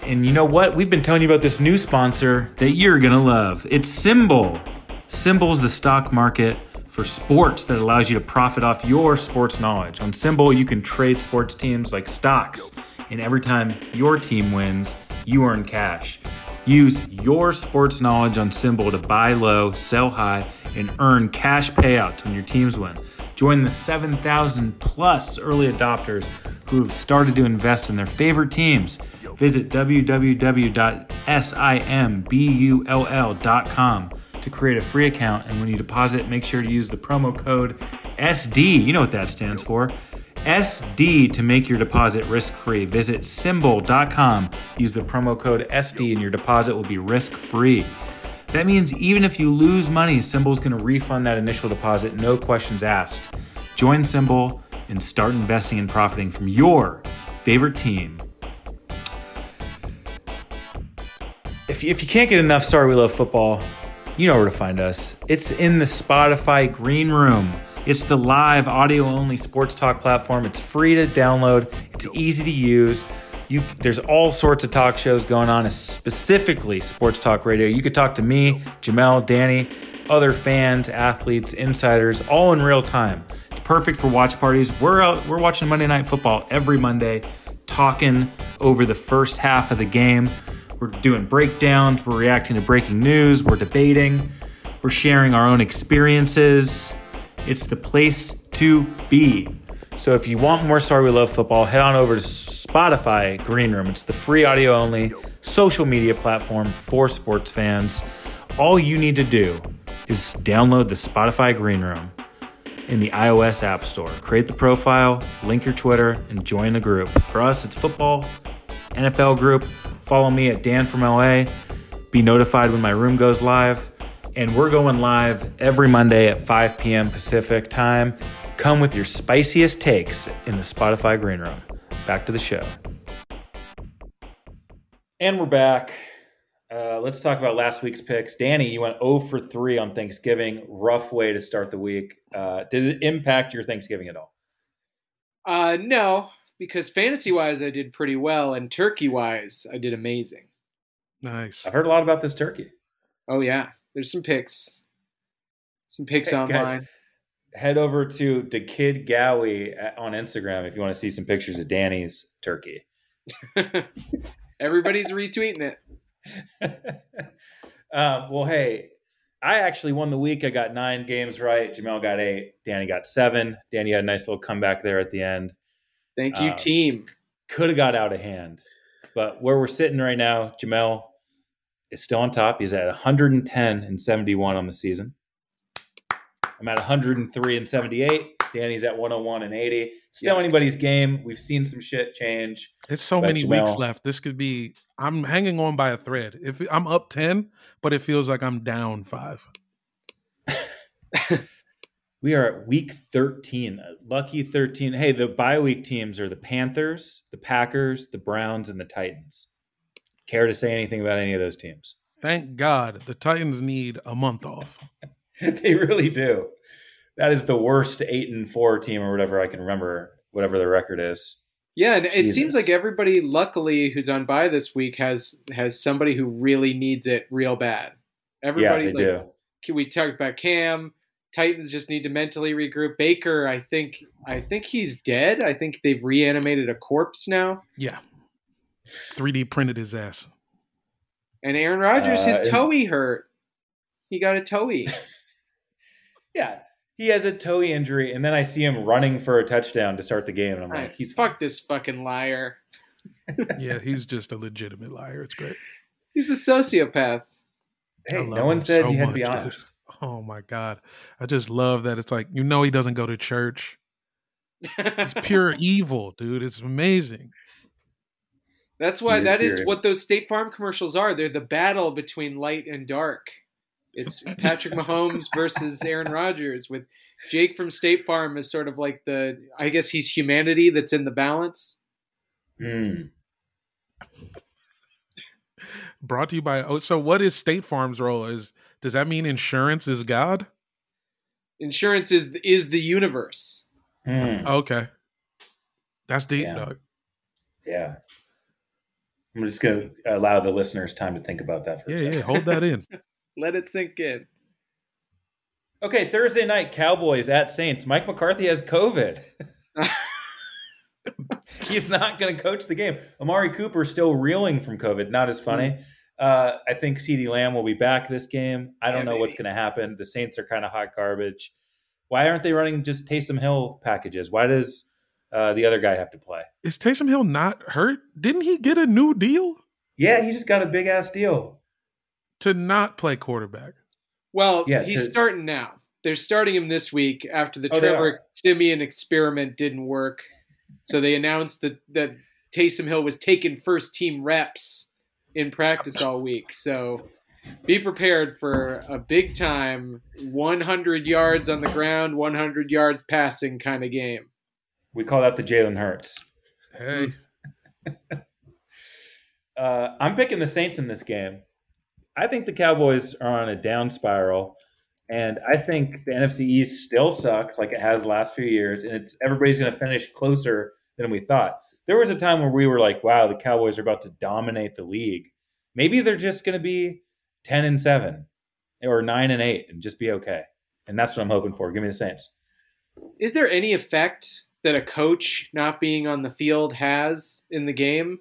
And you know what? We've been telling you about this new sponsor that you're going to love. It's SimBull. SimBull's the stock market for sports that allows you to profit off your sports knowledge. On SimBull, you can trade sports teams like stocks, and every time your team wins, you earn cash. Use your sports knowledge on SimBull to buy low, sell high, and earn cash payouts when your teams win. Join the 7,000 plus early adopters who have started to invest in their favorite teams. Visit www.simbull.com to create a free account. And when you deposit, make sure to use the promo code SD. You know what that stands for. SD to make your deposit risk free. Visit simbull.com. Use the promo code SD and your deposit will be risk free. That means even if you lose money, SimBull's going to refund that initial deposit, no questions asked. Join SimBull and start investing and profiting from your favorite team. If if you can't get enough Sorry We Love Football, you know where to find us. It's in the Spotify Green Room. It's the live audio only sports talk platform. It's free to download. It's easy to use. You, there's all sorts of talk shows going on, specifically sports talk radio. You could talk to me, Jamel, Danny, other fans, athletes, insiders, all in real time. It's perfect for watch parties. We're out, we're watching Monday Night Football every Monday, talking over the first half of the game. We're doing breakdowns. We're reacting to breaking news. We're debating. We're sharing our own experiences. It's the place to be. So if you want more Sorry We Love Football, head on over to Spotify Green Room. It's the free audio only social media platform for sports fans. All you need to do is download the Spotify Green Room in the iOS App Store. Create the profile, link your Twitter, and join the group. For us, it's football, NFL group. Follow me at Dan from LA. Be notified when my room goes live. And we're going live every Monday at 5 p.m. Pacific time. Come with your spiciest takes in the Spotify Green Room. Back to the show. And we're back. Uh, let's talk about last week's picks. Danny, you went 0 for 3 on Thanksgiving. Rough way to start the week. Uh, did it impact your Thanksgiving at all? Uh, no, because fantasy wise, I did pretty well, and turkey wise, I did amazing. Nice. I've heard a lot about this turkey. Oh yeah, there's some pics, some pics Hey, guys. online. Head over to the Kid Gowie on Instagram if you want to see some pictures of Danny's turkey. Everybody's retweeting it. um, well, hey, I actually won the week. I got nine games right. Jamel got eight. Danny got seven. Danny had a nice little comeback there at the end. Thank you, Uh, team. Could have got out of hand. But where we're sitting right now, Jamel is still on top. He's at 110 and 71 on the season. I'm at 103 and 78. Danny's at 101 and 80. Still Yeah. anybody's game. We've seen some shit change. It's so many weeks Jamel- left. This could be. I'm hanging on by a thread. If I'm up ten, but it feels like I'm down five. We are at week 13. uh, Lucky 13. Hey, the bye week teams are the Panthers, the Packers, the Browns, and the Titans. Care to say anything about any of those teams? Thank God the Titans need a month off. they really do. That is the worst eight and four team or whatever I can remember, whatever the record is. Yeah, and it seems like everybody, luckily, who's on by this week has has somebody who really needs it real bad. Everybody, yeah, they like, do. we talked about Cam. Titans just need to mentally regroup. Baker, I think, I think he's dead. I think they've reanimated a corpse now. Yeah, 3D printed his ass. And Aaron Rodgers, Uh, his and- toey hurt. He got a toey. Yeah. He has a toe injury, and then I see him running for a touchdown to start the game, and I'm like, Right. he's fuck this fucking liar. Yeah, he's just a legitimate liar. It's great. He's a sociopath. Hey, no one said so you had to be much, dude. honest. Oh my god, I just love that. It's like you know he doesn't go to church. It's pure evil, dude. It's amazing. That's why He is that is what those State Farm commercials are. They're the battle between light and dark. It's Patrick Mahomes versus Aaron Rodgers with Jake from State Farm is sort of like the I guess he's humanity that's in the balance. Hmm. Brought to you by. Oh, so what is State Farm's role? Is does that mean insurance is God? Insurance is is the universe. Hmm. Okay, that's deep, Yeah. dog. Yeah. I'm just going to allow the listeners time to think about that for a second. yeah. Hold that in. Let it sink in. Okay, Thursday night, Cowboys at Saints. Mike McCarthy has COVID. He's not going to coach the game. Amari Cooper still reeling from COVID. Not as funny. Uh, I think CeeDee Lamb will be back this game. I don't Yeah, know what's going to happen. The Saints are kind of hot garbage. Why aren't they running just Taysom Hill packages? Why does uh, the other guy have to play? Is Taysom Hill not hurt? Didn't he get a new deal Yeah, he just got a big ass deal. to not play quarterback? Well, Yeah, he's to- starting now. They're starting him this week after the Oh, Trevor. Siemian experiment didn't work. So they announced that that Taysom Hill was taking first team reps in practice all week. So be prepared for a big time 100 yards on the ground, 100 yards passing kind of game. We call that the Jalen Hurts. Hey, Uh, I'm picking the Saints in this game. I think the Cowboys are on a down spiral, and I think the NFC East still sucks like it has the last few years, and it's everybody's going to finish closer than we thought. There was a time where we were like, "Wow, the Cowboys are about to dominate the league." Maybe they're just going to be ten and seven, or nine and eight, and just be okay. And that's what I'm hoping for. Give me the Saints. Is there any effect that a coach not being on the field has in the game?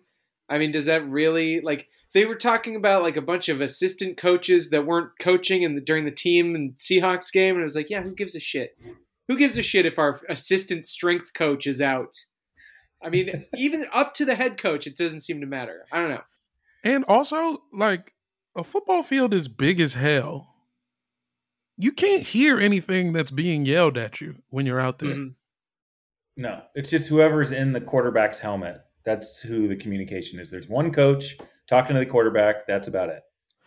I mean, does that really like they were talking about like a bunch of assistant coaches that weren't coaching in the, during the team and Seahawks game, and it was like, yeah, who gives a shit? Who gives a shit if our assistant strength coach is out? I mean, even up to the head coach, it doesn't seem to matter. I don't know. and also like a football field is big as hell. You can't hear anything that's being yelled at you when you're out there. Mhm. No, it's just whoever's in the quarterback's helmet. That's who the communication is. There's one coach talking to the quarterback. That's about it.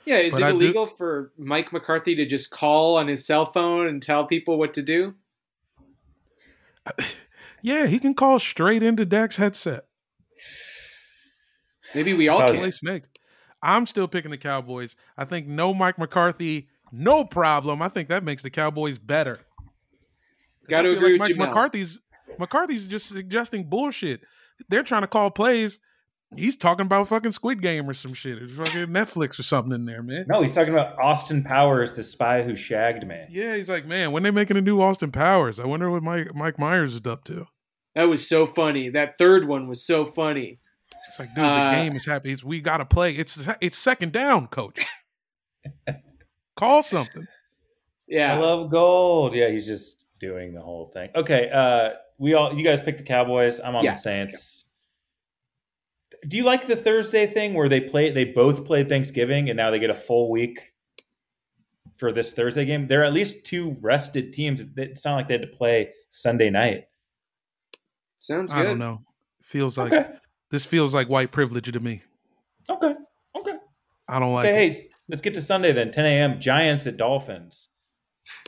Yeah, is But it I do- illegal for Mike McCarthy to just call on his cell phone and tell people what to do? Yeah, he can call straight into Dak's headset. Maybe we all can. Play Snake. I'm still picking the Cowboys. I think no Mike McCarthy, no problem. I think that makes the Cowboys better. Gotta I feel agree with Mike Jamel. McCarthy's McCarthy's just suggesting bullshit. They're trying to call plays. He's talking about fucking Squid Game or some shit. It's fucking Netflix or something in there, man. No, he's talking about Austin Powers, the spy who shagged me. Yeah, he's like, man, when they making a new Austin Powers? I wonder what Mike Mike Myers is up to. That was so funny. That third one was so funny. It's like, dude, Uh, the game is happy. It's, we got to play. It's it's second down, coach. Call something. Yeah. I love gold. Yeah, he's just doing the whole thing. Okay, uh, we all you guys picked the Cowboys. I'm on Yeah. the Saints. Do you like the Thursday thing where they play? They both played Thanksgiving, and now they get a full week for this Thursday game. There are at least two rested teams. It's not like they had to play Sunday night. Sounds I don't know. Feels like Okay, this feels like white privilege to me. okay, okay. I don't like Okay, it. hey, let's get to Sunday then. 10 a.m. Giants at Dolphins.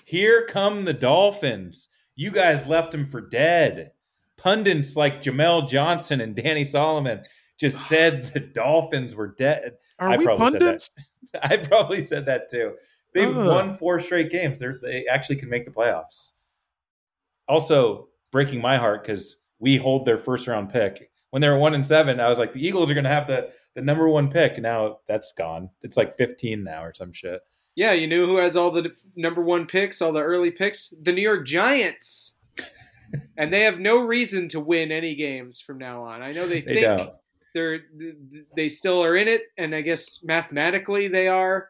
Here come the Dolphins. You guys left them for dead. Pundits like Jamel Johnson and Danny Solomon just said the Dolphins were dead. Are I we probably said that. pundits? I probably said that too. They've Ugh. won four straight games. They're, they actually can make the playoffs. Also, breaking my heart because we hold their first round pick. When they were one and seven, I was like, the Eagles are going to have the, the number one pick. Now that's gone. It's like 15 now or some shit. Yeah, you know who has all the number one picks, all the early picks? The New York Giants. and they have no reason to win any games from now on. I know they, They think don't. they're they still are in it, and I guess mathematically they are.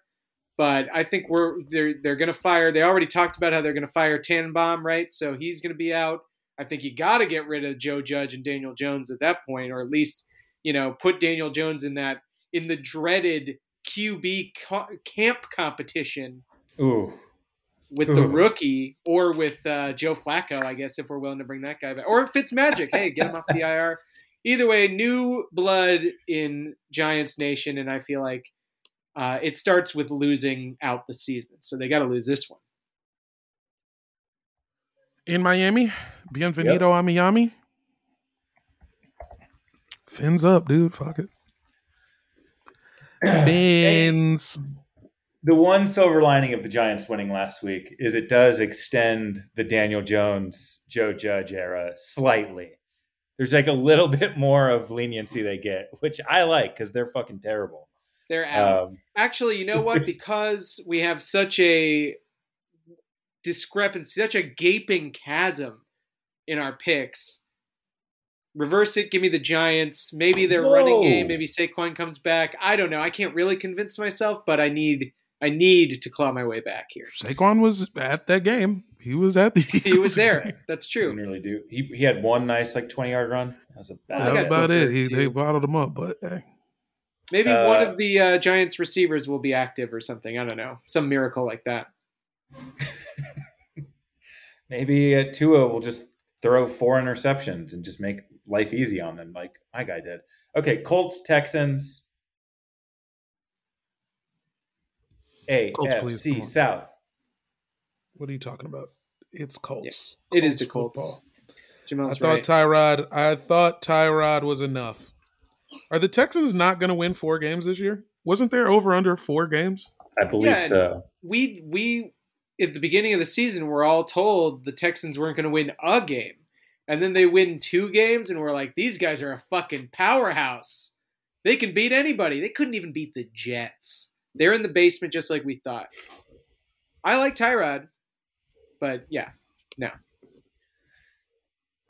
But I think we're they're they're gonna fire. They already talked about how they're gonna fire Tannenbaum, right? So he's gonna be out. I think you got to get rid of Joe Judge and Daniel Jones at that point, or at least you know put Daniel Jones in that in the dreaded QB co- camp competition Ooh. with the rookie or with uh, Joe Flacco, I guess, if we're willing to bring that guy back. Or Fitz Magic. Hey, get him off the IR. Either way, new blood in Giants Nation, and I feel like uh, it starts with losing out the season. So they got to lose this one. In Miami, bienvenido a Miami. Fins up, dude. Fuck it. Fins. The one silver lining of the Giants winning last week is it does extend the Daniel Jones, Joe Judge era slightly. There's like a little bit more of leniency they get, which I like because they're fucking terrible. They're out. Um, Actually, you know what? Because we have such a discrepancy, such a gaping chasm in our picks. Reverse it. Give me the Giants. Maybe their running Whoa. game. Maybe Saquon comes back. I don't know. I can't really convince myself, but I need. I need to claw my way back here. Saquon was at that game. He was at the. He was there. That's you true. nearly do. He, he had one nice like 20 yard run. That was a bad. That was about it. He, they bottled him up, but hey. Maybe Uh, one of the uh, Giants receivers will be active or something. I don't know. Some miracle like that. Maybe uh, Tua will just throw four interceptions and just make life easy on them, like my guy did. Okay, Colts Texans. Colts, please, come AFC. South. What are you talking about? It's Colts. It is the football. Colts. I Jamal's thought right. Tyrod. I thought Tyrod was enough. Are the Texans not going to win four games this year? Wasn't there over under four games? I believe Yeah, so. we we at the beginning of the season we're all told the Texans weren't going to win a game, and then they win two games, and we're like, these guys are a fucking powerhouse. They can beat anybody. They couldn't even beat the Jets. They're in the basement just like we thought. I like Tyrod, but yeah, no.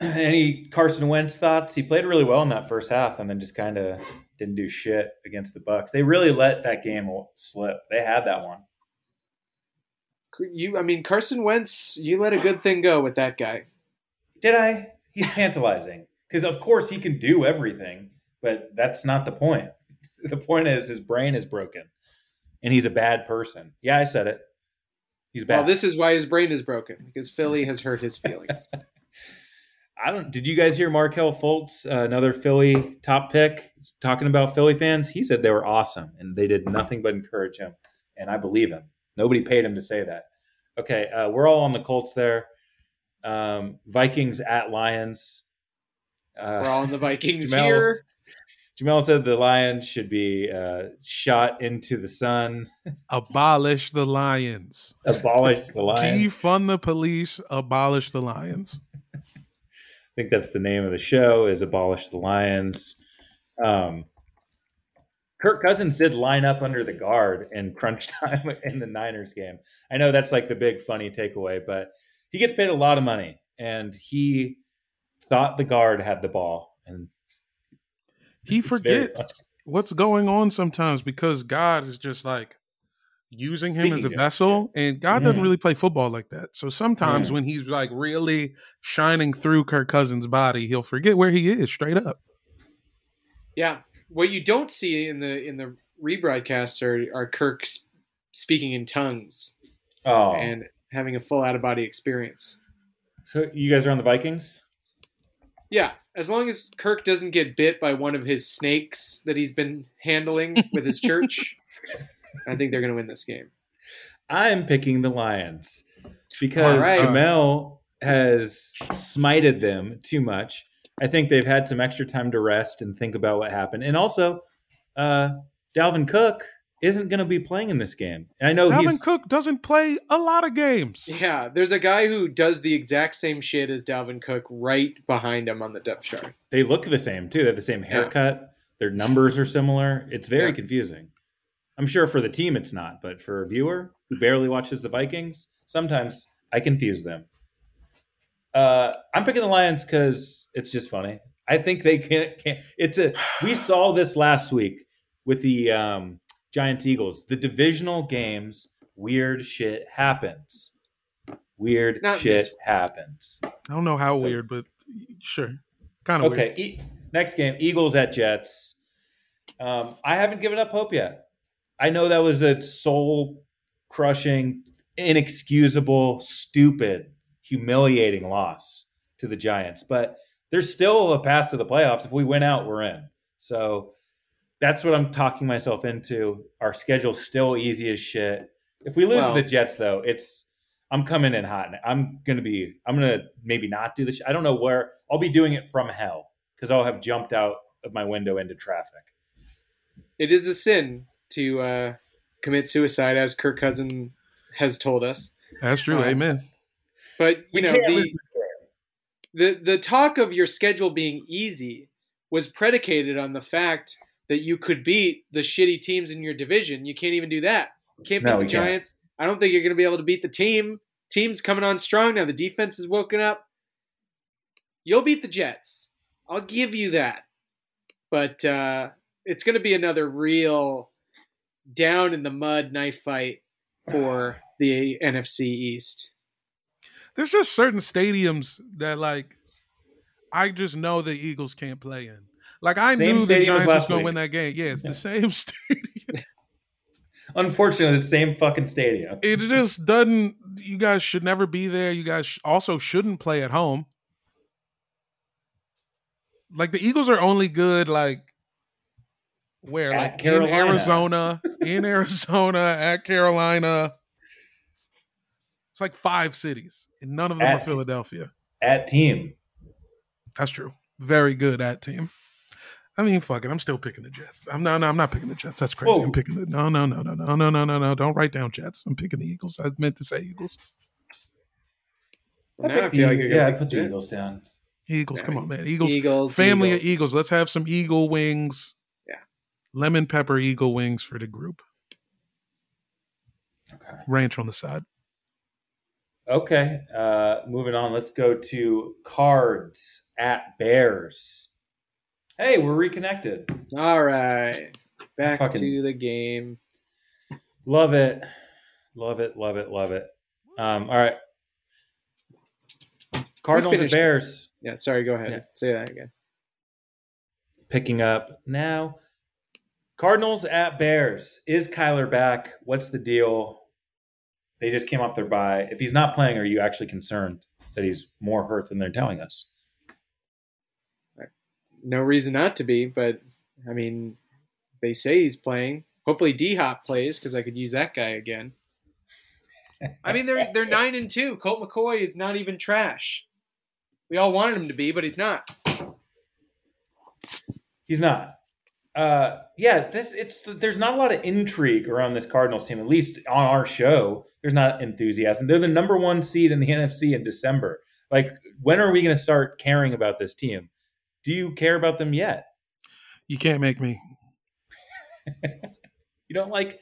Any Carson Wentz thoughts? He played really well in that first half, and then just kind of didn't do shit against the Bucs. They really let that game slip. They had that one. You, I mean, Carson Wentz, you let a good thing go with that guy. Did I? He's tantalizing because, of course, he can do everything, but that's not the point. The point is his brain is broken, and he's a bad person. Yeah, I said it. He's bad. Well, this is why his brain is broken because Philly has hurt his feelings. I don't. Did you guys hear Markelle Fultz, uh, another Philly top pick, talking about Philly fans? He said they were awesome and they did nothing but encourage him, and I believe him. Nobody paid him to say that. Okay, uh, we're all on the Colts there. Um, Vikings at Lions. Uh, We're all in the Vikings Jamel- here. Jamel said the Lions should be uh, shot into the sun, Abolish the Lions. abolish the Lions. Defund the police. Abolish the Lions. I think that's the name of the show is abolish the lions. Um, Kirk Cousins did line up under the guard in crunch time in the Niners game. I know that's like the big funny takeaway, but he gets paid a lot of money, and he thought the guard had the ball, and He forgets what's going on sometimes because God is just like, using him as a Speaking of, vessel, and God doesn't Mhm. really play football like that. So sometimes Mm. when he's like really shining through Kirk Cousins' body, he'll forget where he is straight up. Yeah. What you don't see in the in the rebroadcasts are, are Kirk speaking in tongues Oh, and having a full out of body experience. so you guys are on the Vikings? Yeah, as long as Kirk doesn't get bit by one of his snakes that he's been handling with his church, I think they're going to win this game. I'm picking the Lions because right. Jamel has smited them too much. I think they've had some extra time to rest and think about what happened. And also, uh, Dalvin Cook isn't going to be playing in this game. And I know Dalvin he's Cook doesn't play a lot of games. Yeah, there's a guy who does the exact same shit as Dalvin Cook right behind him on the depth chart. they look the same too. They have the same haircut. Their numbers are similar. It's very Yeah. confusing. I'm sure for the team it's not, but for a viewer who barely watches the Vikings, sometimes I confuse them. Uh, I'm picking the Lions because it's just funny. I think they can't. Can't. It's a. We saw this last week with the um, Giants Eagles. The divisional games, weird shit happens. Weird Not shit this- happens. I don't know how So- weird, but sure, kind of Okay, e- next game, Eagles at Jets. Um, I haven't given up hope yet. I know that was a soul crushing, inexcusable, stupid, humiliating loss to the Giants, but there's still a path to the playoffs. If we win out, we're in. So that's what I'm talking myself into. Our schedule's still easy as shit. If we lose Well- the Jets, though, it's I'm coming in hot. I'm gonna be. I'm gonna maybe not do this. I don't know where. I'll be doing it from hell because I'll have jumped out of my window into traffic. It is a sin to uh, commit suicide, as Kirk Cousin has told us. That's true. Uh, Amen. But you We know the, lose this game. the the talk of your schedule being easy was predicated on the fact that you could beat the shitty teams in your division. You can't even do that. You can't beat No, the we can't. Giants. I don't think you're going to be able to beat the team. Team's coming on strong now. The defense is woken up. You'll beat the Jets. I'll give you that. But uh, it's going to be another real down in the mud knife fight for the NFC East. There's just certain stadiums that like I just know the Eagles can't play in. Like I Same knew the Giants was going to win that game. Yeah, it's the same stadium. Unfortunately, the same fucking stadium. It just doesn't. You guys should never be there. You guys also shouldn't play at home. Like the Eagles are only good like where At like Carolina. in Arizona, in Arizona, at Carolina. It's like five cities, and none of them are Philadelphia. At team. That's true. Very good at team. I mean, fuck it. I'm still picking the Jets. I'm no, no. I'm not picking the Jets. That's crazy. Whoa. I'm picking the no, no, no, no, no, no, no, no, no. Don't write down Jets. I'm picking the Eagles. I meant to say Eagles. Now I picked feel the- like yeah, I put the Jets. Eagles down. Eagles. Yeah, Come on, man. Eagles. Eagles, family Eagles. of Eagles. Let's have some Eagle wings. Yeah. Lemon pepper Eagle wings for the group. Okay. Ranch on the side. Okay. Uh, moving on. Let's go to Cards at Bears. Hey, we're reconnected. All right. Back Fucking- to the game. Love it. Love it. Love it. Love it. Um, all right. Cardinals at finished. Bears Yeah, sorry, go ahead. Yeah. Say that again. picking up now. Cardinals at Bears. Is Kyler back? What's the deal? They just came off their bye. If he's not playing, are you actually concerned that he's more hurt than they're telling us? No reason not to be, but I mean, they say he's playing. Hopefully D Hop plays because I could use that guy again. I mean, they're they're nine and two. Colt McCoy is not even trash. We all wanted him to be, but he's not. He's not. Uh, yeah, this it's there's not a lot of intrigue around this Cardinals team. At least on our show, there's not enthusiasm. They're the number one seed in the NFC in December. Like, when are we going to start caring about this team? Do you care about them yet? You can't make me. You don't like,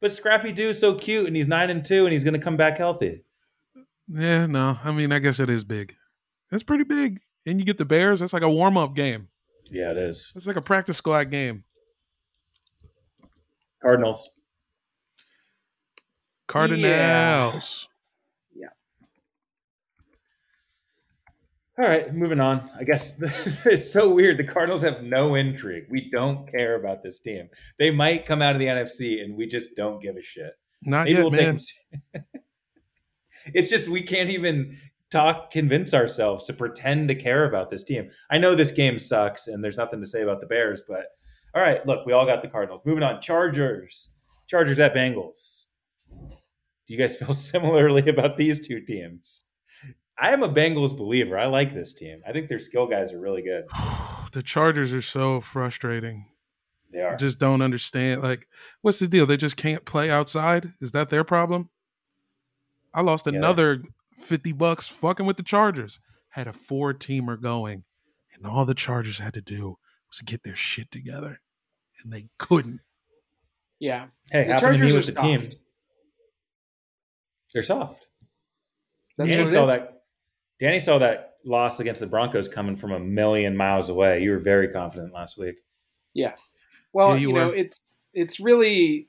but Scrappy Doo is so cute, and he's nine and two, and he's going to come back healthy. Yeah, no. I mean, I guess it is big. It's pretty big. And you get the Bears. That's like a warm up game. Yeah, it is. It's like a practice squad game. Cardinals. Cardinals. All right, moving on. I guess it's so weird. The Cardinals have no intrigue. We don't care about this team. They might come out of the NFC, and we just don't give a shit. Not Maybe yet, we'll man. them. it's just we can't even talk, convince ourselves to pretend to care about this team. I know this game sucks, and there's nothing to say about the Bears, but all right, look, we all got the Cardinals. Moving on, Chargers, Chargers at Bengals. Do you guys feel similarly about these two teams? I am a Bengals believer. I like this team. I think their skill guys are really good. the Chargers are so frustrating. They are. I just don't understand. Like, what's the deal? They just can't play outside? Is that their problem? I lost Yeah. another 50 bucks fucking with the Chargers. Had a four teamer going, and all the Chargers had to do was get their shit together. And they couldn't. Yeah. hey, The happened to me with are the team. They're soft. That's Danny what it saw is. that. Danny saw that loss against the Broncos coming from a million miles away. You were very confident last week. Well, Yeah, you, you know, it's it's really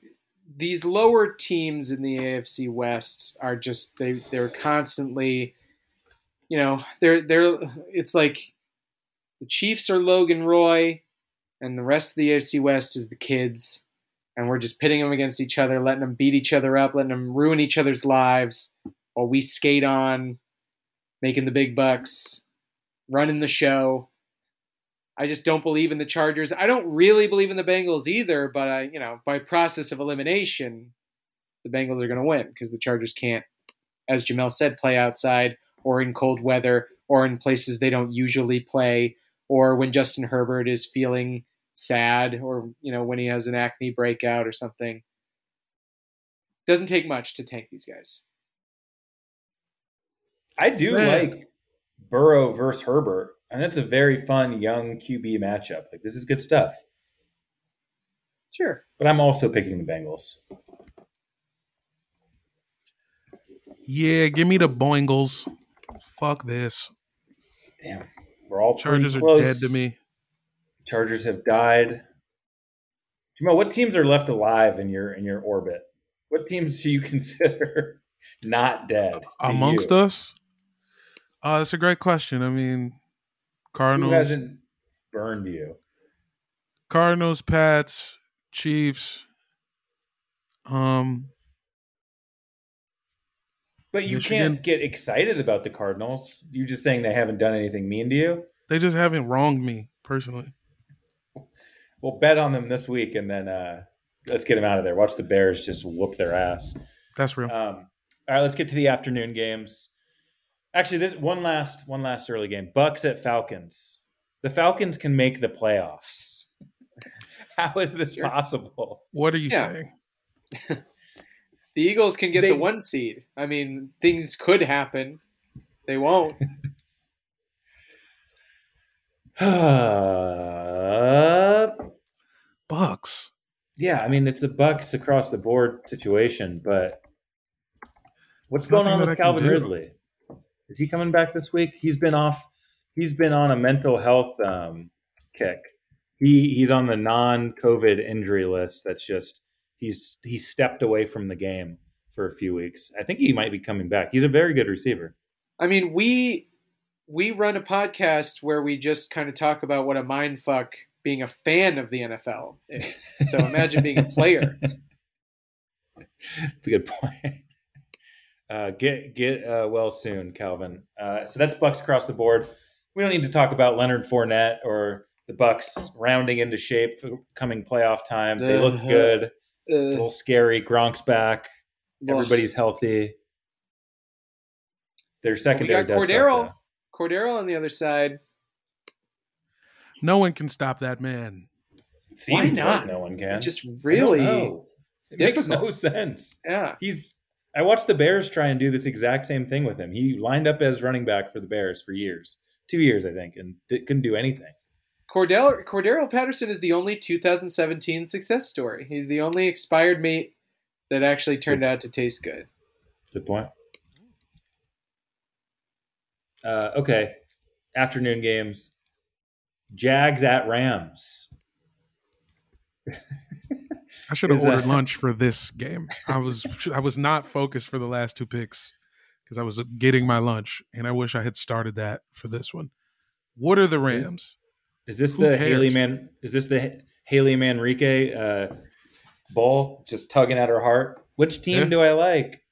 these lower teams in the AFC West are just they they're constantly, you know, they're they're it's like the Chiefs are Logan Roy, and the rest of the AFC West is the kids, and we're just pitting them against each other, letting them beat each other up, letting them ruin each other's lives, while we skate on, making the big bucks, running the show. I just don't believe in the Chargers. I don't really believe in the Bengals either, but I, you know, by process of elimination, the Bengals are going to win because the Chargers can't, as Jamel said, play outside or in cold weather or in places they don't usually play or when Justin Herbert is feeling sad or, you know, when he has an acne breakout or something. Doesn't take much to tank these guys. I do Sad. like Burrow versus Herbert, and that's a very fun young QB matchup. Like this is good stuff. Sure. But I'm also picking the Bengals. Yeah, give me the Boingles. Fuck this. Damn, we're all Chargers pretty are dead to me. Chargers have died. Jamel, what teams are left alive in your in your orbit? What teams do you consider not dead to Amongst you? us? Uh, that's a great question. I mean, Who Cardinals, hasn't burned you? Cardinals, Pats, Chiefs. Um, But you Michigan. can't get excited about the Cardinals. You're just saying they haven't done anything mean to you. they just haven't wronged me personally. We'll bet on them this week, and then uh, let's get them out of there. Watch the Bears just whoop their ass. That's real. Um, all right, let's get to the afternoon games. Actually, this one last one last early game. Bucks at Falcons. The Falcons can make the playoffs. How is this Sure. possible? what are you yeah. saying? The Eagles can get They- the one seed. I mean, things could happen. They won't. Uh, Bucks. yeah, I mean it's a Bucks across the board situation, but what's There's going on with that I Calvin do. Ridley? Is he coming back this week? He's been off. He's been on a mental health um, kick. He he's on the non-COVID injury list. That's just he's he stepped away from the game for a few weeks. I think he might be coming back. He's a very good receiver. I mean, we we run a podcast where we just kind of talk about what a mind fuck being a fan of the NFL is. So imagine being a player. It's a good point. Uh, get get uh, well soon, Calvin. Uh, so that's Bucks across the board. We don't need to talk about Leonard Fournette or the Bucks rounding into shape for coming playoff time. They look Uh-huh. good. It's a Uh, little scary. Gronk's back. well, Everybody's healthy. Their secondary got does suck, Cordarrelle. though. Cordarrelle on the other side. No one can stop that man. Seems Why like not? no one can. Just really. It makes no sense. yeah. He's. I watched the Bears try and do this exact same thing with him. He lined up as running back for the Bears for years, two years, I think, and di- couldn't do anything. Cordell Cordarrelle Patterson is the only 2017 success story. He's the only expired meat that actually turned out to taste good. Good point. Uh, okay, afternoon games. Jags at Rams. I should have Is, ordered lunch for this game. I was I was not focused for the last two picks because I was getting my lunch, and I wish I had started that for this one. What are the Rams? Is this Who the cares? Haley Man? Is this the Haley Manrique uh, ball just tugging at her heart? Which team Yeah. do I like?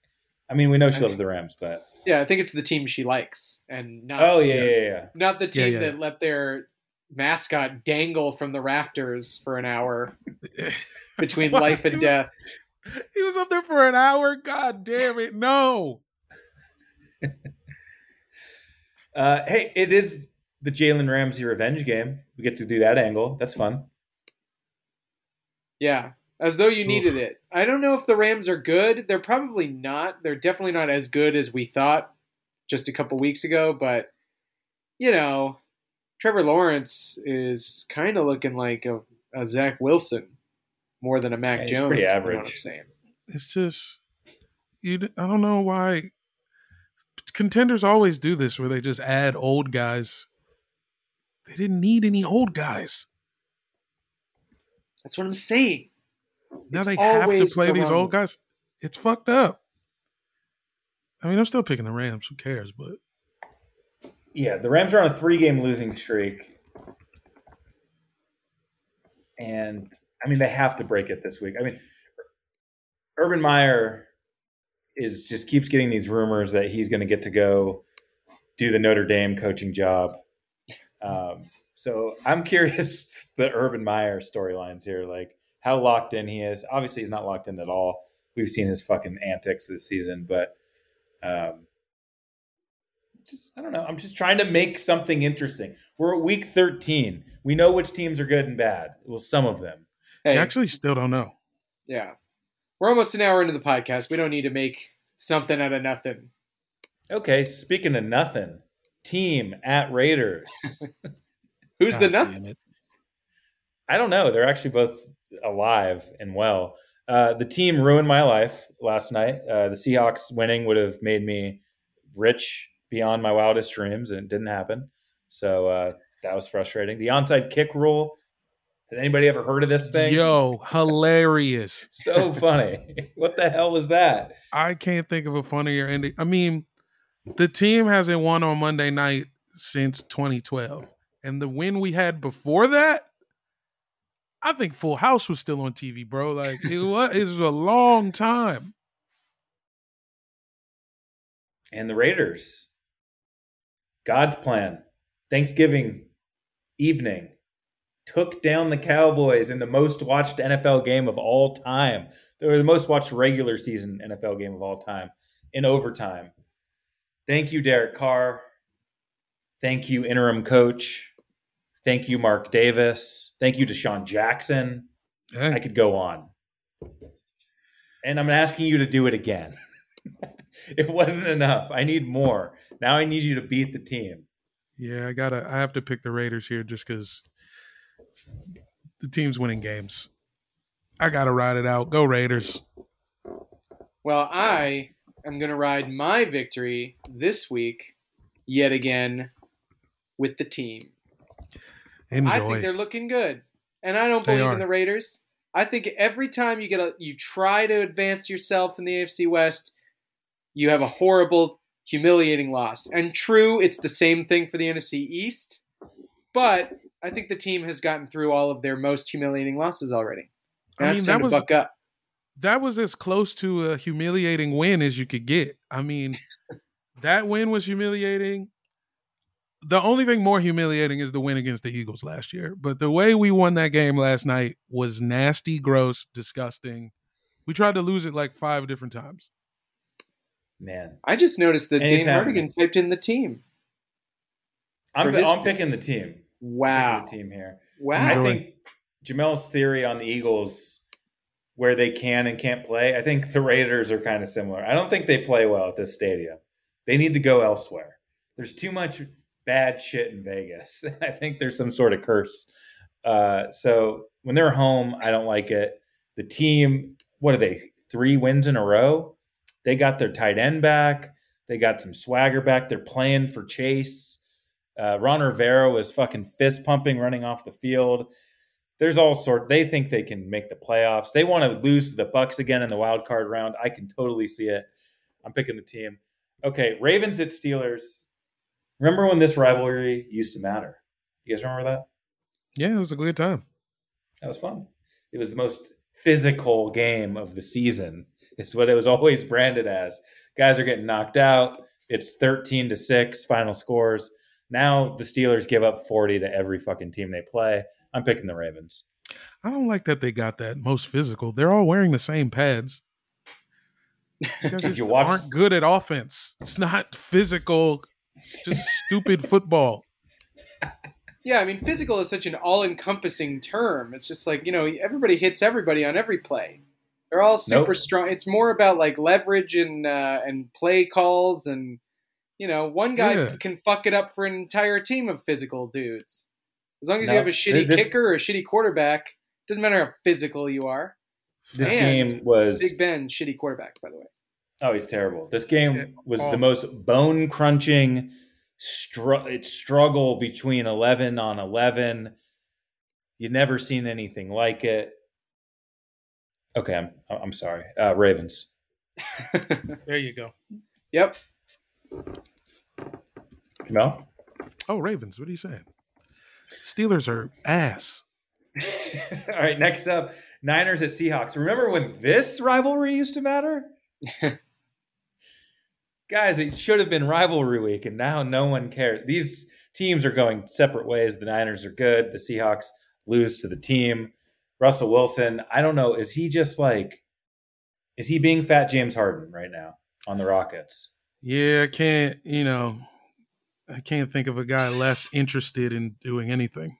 I mean, we know she loves the Rams, but Yeah, I think it's the team she likes, and not oh yeah, yeah, yeah. yeah. not the team yeah. that let their mascot dangle from the rafters for an hour between life and He was- death. He was up there for an hour. God damn it! No. Uh, hey, it is the Jalen Ramsey revenge game. We get to do that angle. That's fun. Yeah, as though you needed Oof. it. I don't know if the Rams are good. They're probably not. They're definitely not as good as we thought just a couple weeks ago. But you know, Trevor Lawrence is kind of looking like a, a Zach Wilson more than a Mac Yeah, he's Jones. pretty if you know what. I'm saying. It's just you. I don't know why contenders always do this, where they just add old guys. They didn't need any old guys. That's what I'm saying. Now It's they have to play the these wrong- old guys. It's fucked up. I mean, I'm still picking the Rams. Who cares? But Yeah, the Rams are on a three-game losing streak, and I mean they have to break it this week. I mean, Urban Meyer is just keeps getting these rumors that he's going to get to go do the Notre Dame coaching job. Um, so I'm curious the Urban Meyer storylines here, like how locked in he is. Obviously, he's not locked in at all. We've seen his fucking antics this season, but um, just I don't know. I'm just trying to make something interesting. We're at week 13. We know which teams are good and bad. Well, some of them. Hey, I actually still don't know. yeah, we're almost an hour into the podcast. We don't need to make something out of nothing. Okay, speaking of nothing, team at Raiders. Who's the nothing? it. I don't know. They're actually both alive and well. Uh, the team ruined my life last night. Uh, the Seahawks winning would have made me rich beyond my wildest dreams, and it didn't happen. So uh, that was frustrating. The onside kick rule. Had anybody ever heard of this thing? Yo, hilarious. So funny. what the hell was that? I can't think of a funnier ending. I mean, the team hasn't won on Monday night since 2012. And the win we had before that, I think Full House was still on TV, bro. Like it was, it was a long time. And the Raiders. God's plan. Thanksgiving evening took down the Cowboys in the most watched NFL game of all time. They were the most watched regular season NFL game of all time in overtime. Thank you, Derek Carr. Thank you, interim coach. Thank you, Mark Davis. Thank you, DeSean Jackson. Hey, I could go on. And I'm asking you to do it again. it wasn't enough. I need more. Now I need you to beat the team. yeah, I gotta. I have to pick the Raiders here just because the team's winning games. I gotta ride it out. Go Raiders. Well, I am going to ride my victory this week yet again with the team. I think they're looking good, and I don't believe in the Raiders. I think every time you get a, you try to advance yourself in the AFC West, you have a horrible, humiliating loss. And true, it's the same thing for the NFC East, but I think the team has gotten through all of their most humiliating losses already. And I mean, that was that was as close to a humiliating win as you could get. I mean, that win was humiliating. The only thing more humiliating is the win against the Eagles last year. But the way we won that game last night was nasty, gross, disgusting. We tried to lose it like five different times. Man. I just noticed that Dane Anytime. Hardigan typed in the team. I'm, I'm pick. picking the team. Wow. The team here. Wow. I think Jamel's theory on the Eagles, where they can and can't play, I think the Raiders are kind of similar. I don't think they play well at this stadium. They need to go elsewhere. There's too much bad shit in Vegas. I think there's some sort of curse. Uh, so when they're home, I don't like it. The team, what are they? Three wins in a row. They got their tight end back. They got some swagger back. They're playing for Chase. Uh, Ron Rivera was fucking fist pumping running off the field. there's all sort. They think they can make the playoffs. They want to lose to the Bucks again in the wild card round. I can totally see it. I'm picking the team. Okay, Ravens at Steelers. Remember when this rivalry used to matter? You guys remember that? Yeah, it was a good time. That was fun. It was the most physical game of the season. It's what it was always branded as. Guys are getting knocked out. It's 13 to 6 final scores. Now the Steelers give up 40 to every fucking team they play. I'm picking the Ravens. I don't like that they got that most physical. They're all wearing the same pads. You guys Did you watch- aren't good at offense. It's not physical. It's just stupid football. Yeah, I mean, physical is such an all-encompassing term. It's just like you know, everybody hits everybody on every play. They're all super Nope. strong. It's more about like leverage and uh, and play calls, and you know, one guy Yeah. can fuck it up for an entire team of physical dudes. As long as No, you have a shitty this- kicker or a shitty quarterback, doesn't matter how physical you are. This And game was Big Ben, shitty quarterback, by the way. Oh, he's terrible. This game Yeah, was the most bone crunching str- it struggle between 11 on 11. You've never seen anything like it. Okay, I'm I'm sorry. Uh, Ravens. There you go. Yep. Mel? Oh, Ravens. What are you saying? Steelers are ass. All right, next up, Niners at Seahawks. Remember when this rivalry used to matter? Guys, it should have been rivalry week, and now no one cares. These teams are going separate ways. The Niners are good. The Seahawks lose to the team. Russell Wilson, I don't know. Is he just like, is he being fat James Harden right now on the Rockets? Yeah, I can't, you know, I can't think of a guy less interested in doing anything.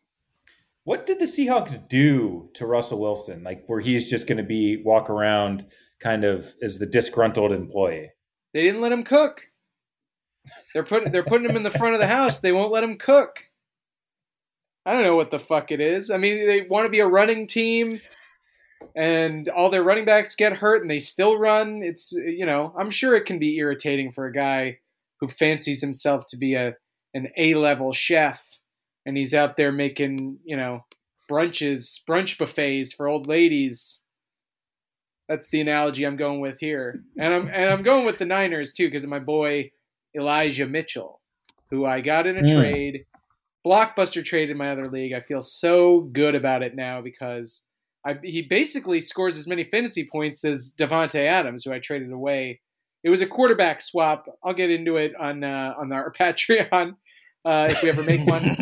What did the Seahawks do to Russell Wilson? Like, where he's just going to be walk around kind of as the disgruntled employee? They didn't let him cook. They're putting they're putting him in the front of the house. They won't let him cook. I don't know what the fuck it is. I mean, they want to be a running team, and all their running backs get hurt, and they still run. It's you know, I'm sure it can be irritating for a guy who fancies himself to be a an A level chef, and he's out there making you know brunches, brunch buffets for old ladies. That's the analogy I'm going with here, and I'm and I'm going with the Niners too because of my boy Elijah Mitchell, who I got in a Mm. trade, blockbuster trade in my other league. I feel so good about it now because I, he basically scores as many fantasy points as Davante Adams, who I traded away. It was a quarterback swap. I'll get into it on uh, on our Patreon uh, if we ever make one.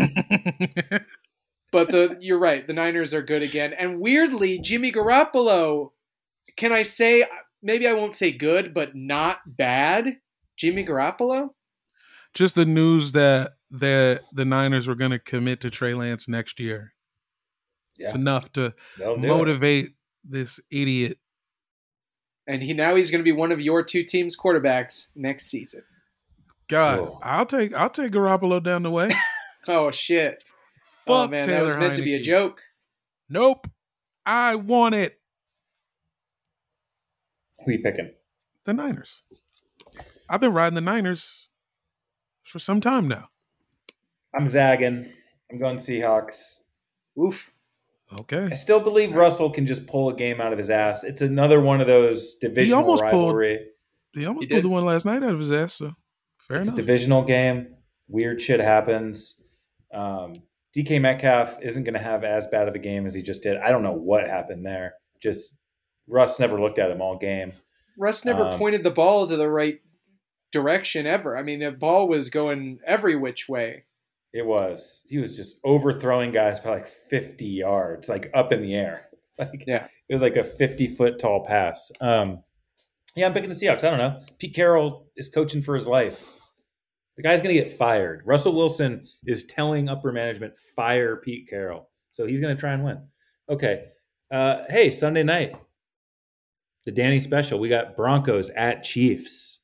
But the you're right. The Niners are good again, and weirdly, Jimmy Garoppolo. Can I say maybe I won't say good, but not bad? Jimmy Garoppolo. Just the news that that the Niners were going to commit to Trey Lance next year. It's enough to They'll it. motivate this idiot. and he now he's going to be one of your two teams' quarterbacks next season. God, Oh. I'll take I'll take Garoppolo down the way. Oh shit! oh Fuck man, that was meant to be a joke. Nope. I want it. Who you picking? The Niners. I've been riding the Niners for some time now. I'm zagging. I'm going Seahawks. Oof. Okay. I still believe Russell can just pull a game out of his ass. It's another one of those divisional almost pulled- rivalry. He almost He pulled the one last night out of his ass, so fair it's enough. It's a divisional game. Weird shit happens. Um, DK Metcalf isn't going to have as bad of a game as he just did. I don't know what happened there. Just Russ never looked at him all game. Russ never Um, pointed the ball to the right direction ever. I mean, the ball was going every which way. It was. He was just overthrowing guys by like 50 yards, like up in the air. Like Yeah. it was like a 50 foot tall pass. Um, yeah, I'm picking the Seahawks. I don't know. Pete Carroll is coaching for his life. The guy's going to get fired. Russell Wilson is telling upper management fire Pete Carroll, so he's going to try and win. Okay. Uh, hey, Sunday night, the Danny special. We got Broncos at Chiefs.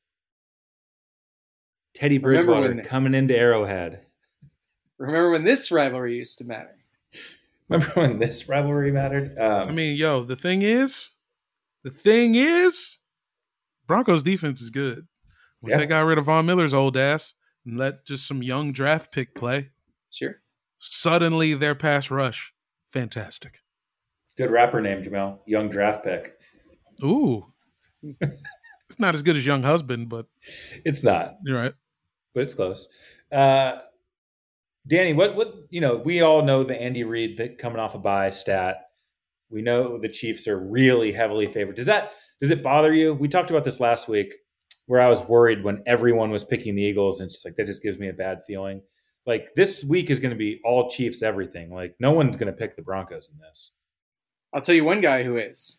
Teddy Bridgewater coming into Arrowhead. Remember when this rivalry used to matter? Remember when this rivalry mattered? Um, I mean, yo, the thing is, the thing is, Broncos defense is good. Once Yeah. they got rid of Von Miller's old ass and let just some young draft pick play, Sure. suddenly their pass rush, fantastic. Good rapper name, Jamel. Young draft pick. Ooh. it's not as good as Young Husband, but It's not, you're right. but it's close. Uh, Danny, what what you know? We all know the Andy Reid that coming off a bye stat. We know the Chiefs are really heavily favored. Does that does it bother you? We talked about this last week, where I was worried when everyone was picking the Eagles, and just like that just gives me a bad feeling. Like this week is going to be all Chiefs everything. Like no one's going to pick the Broncos in this. I'll tell you one guy who is.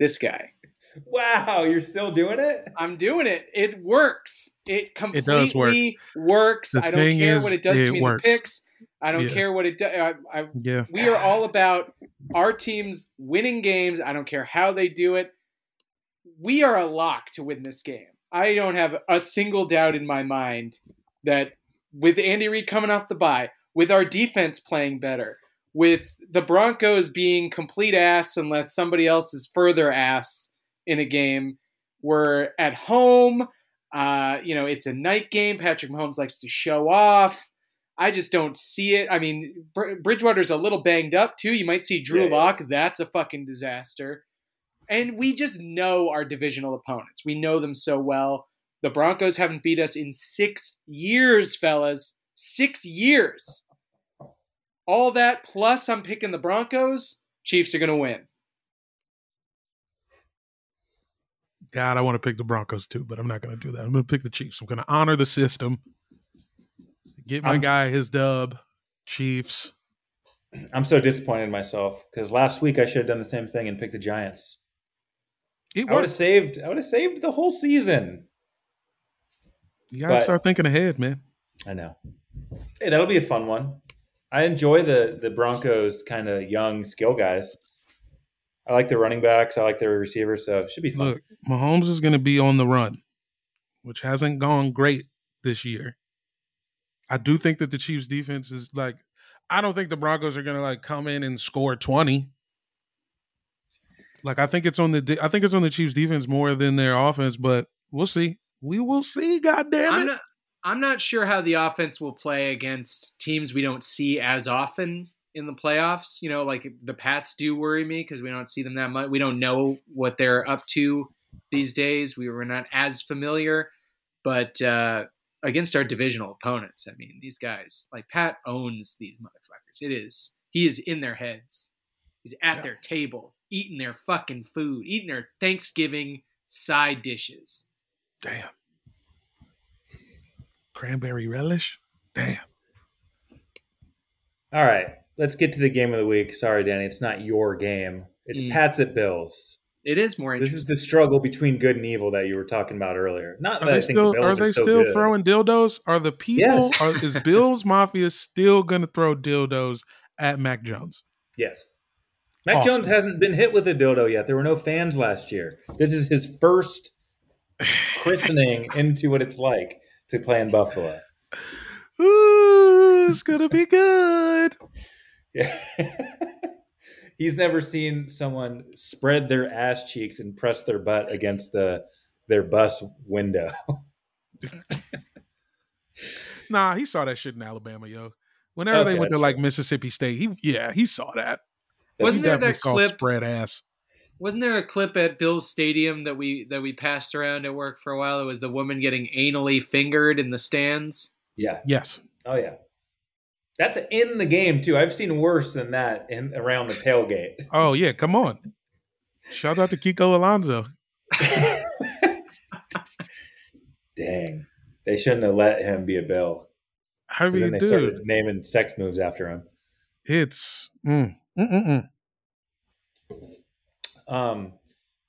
This guy. Wow, you're still doing it? I'm doing it. It works. It completely does work. works. The I don't thing care is, what it does it to me works. the picks. I don't Yeah. care what it does. I, I, Yeah. we are all about our teams winning games. I don't care how they do it. We are a lock to win this game. I don't have a single doubt in my mind that with Andy Reid coming off the bye, with our defense playing better, with the Broncos being complete ass unless somebody else is further ass in a game, we're at home. Uh, you know, it's a night game. Patrick Mahomes likes to show off. I just don't see it. I mean, Br- Bridgewater's a little banged up too. You might see Drew Yeah, Lock. That's a fucking disaster. And we just know our divisional opponents. We know them so well. The Broncos haven't beat us in six years, fellas. Six years. All that plus I'm picking the Broncos. Chiefs are going to win. God, I want to pick the Broncos too, but I'm not going to do that. I'm going to pick the Chiefs. I'm going to honor the system. Get my I'm- guy his dub. Chiefs. I'm so disappointed in myself because last week I should have done the same thing and picked the Giants. It I would have saved. I would have saved the whole season. You got to but- start thinking ahead, man. I know. Hey, that'll be a fun one. I enjoy the the Broncos kind of young skill guys. I like the running backs. I like their receivers. So it should be fun. Look, Mahomes is going to be on the run, which hasn't gone great this year. I do think that the Chiefs defense is like I don't think the Broncos are going to like come in and score 20. Like I think it's on the I think it's on the Chiefs defense more than their offense, but we'll see. We will see, god damn it. I'm not I'm not sure how the offense will play against teams we don't see as often in the playoffs. You know, like the Pats do worry me because we don't see them that much. We don't know what they're up to these days. We were not as familiar, but uh, against our divisional opponents, I mean, these guys like Pat owns these motherfuckers. It is he is in their heads. He's at their table, eating their fucking food, eating their Thanksgiving side dishes. Damn. Cranberry relish? Damn. All right, let's get to the game of the week. Sorry, Danny, it's not your game. It's Mm. Pats at Bills. It is more This is the struggle between good and evil that you were talking about earlier. Not Are that I they think still the Bills are they so still good. throwing dildos? Are the people Yes. are, is Bills Mafia still gonna throw dildos at Mac Jones? Yes. Mac Awesome. Jones hasn't been hit with a dildo yet. There were no fans last year. This is his first christening into what it's like to play in Buffalo. Ooh, it's gonna be good. Yeah. He's never seen someone spread their ass cheeks and press their butt against the their bus window. Nah, he saw that shit in Alabama, yo. Whenever Okay, they went to like true. Mississippi State, he yeah, he saw that. Wasn't he there that saw clip? spread ass. Wasn't there a clip at Bill's Stadium that we that we passed around at work for a while? It was the woman getting anally fingered in the stands. Yeah. Yes. Oh yeah. That's in the game too. I've seen worse than that in around the tailgate. Oh yeah, come on. Shout out to Kiko Alonso. Dang. They shouldn't have let him be a bill. I 'Cause then mean, they dude, started naming sex moves after him. it's mm. Um,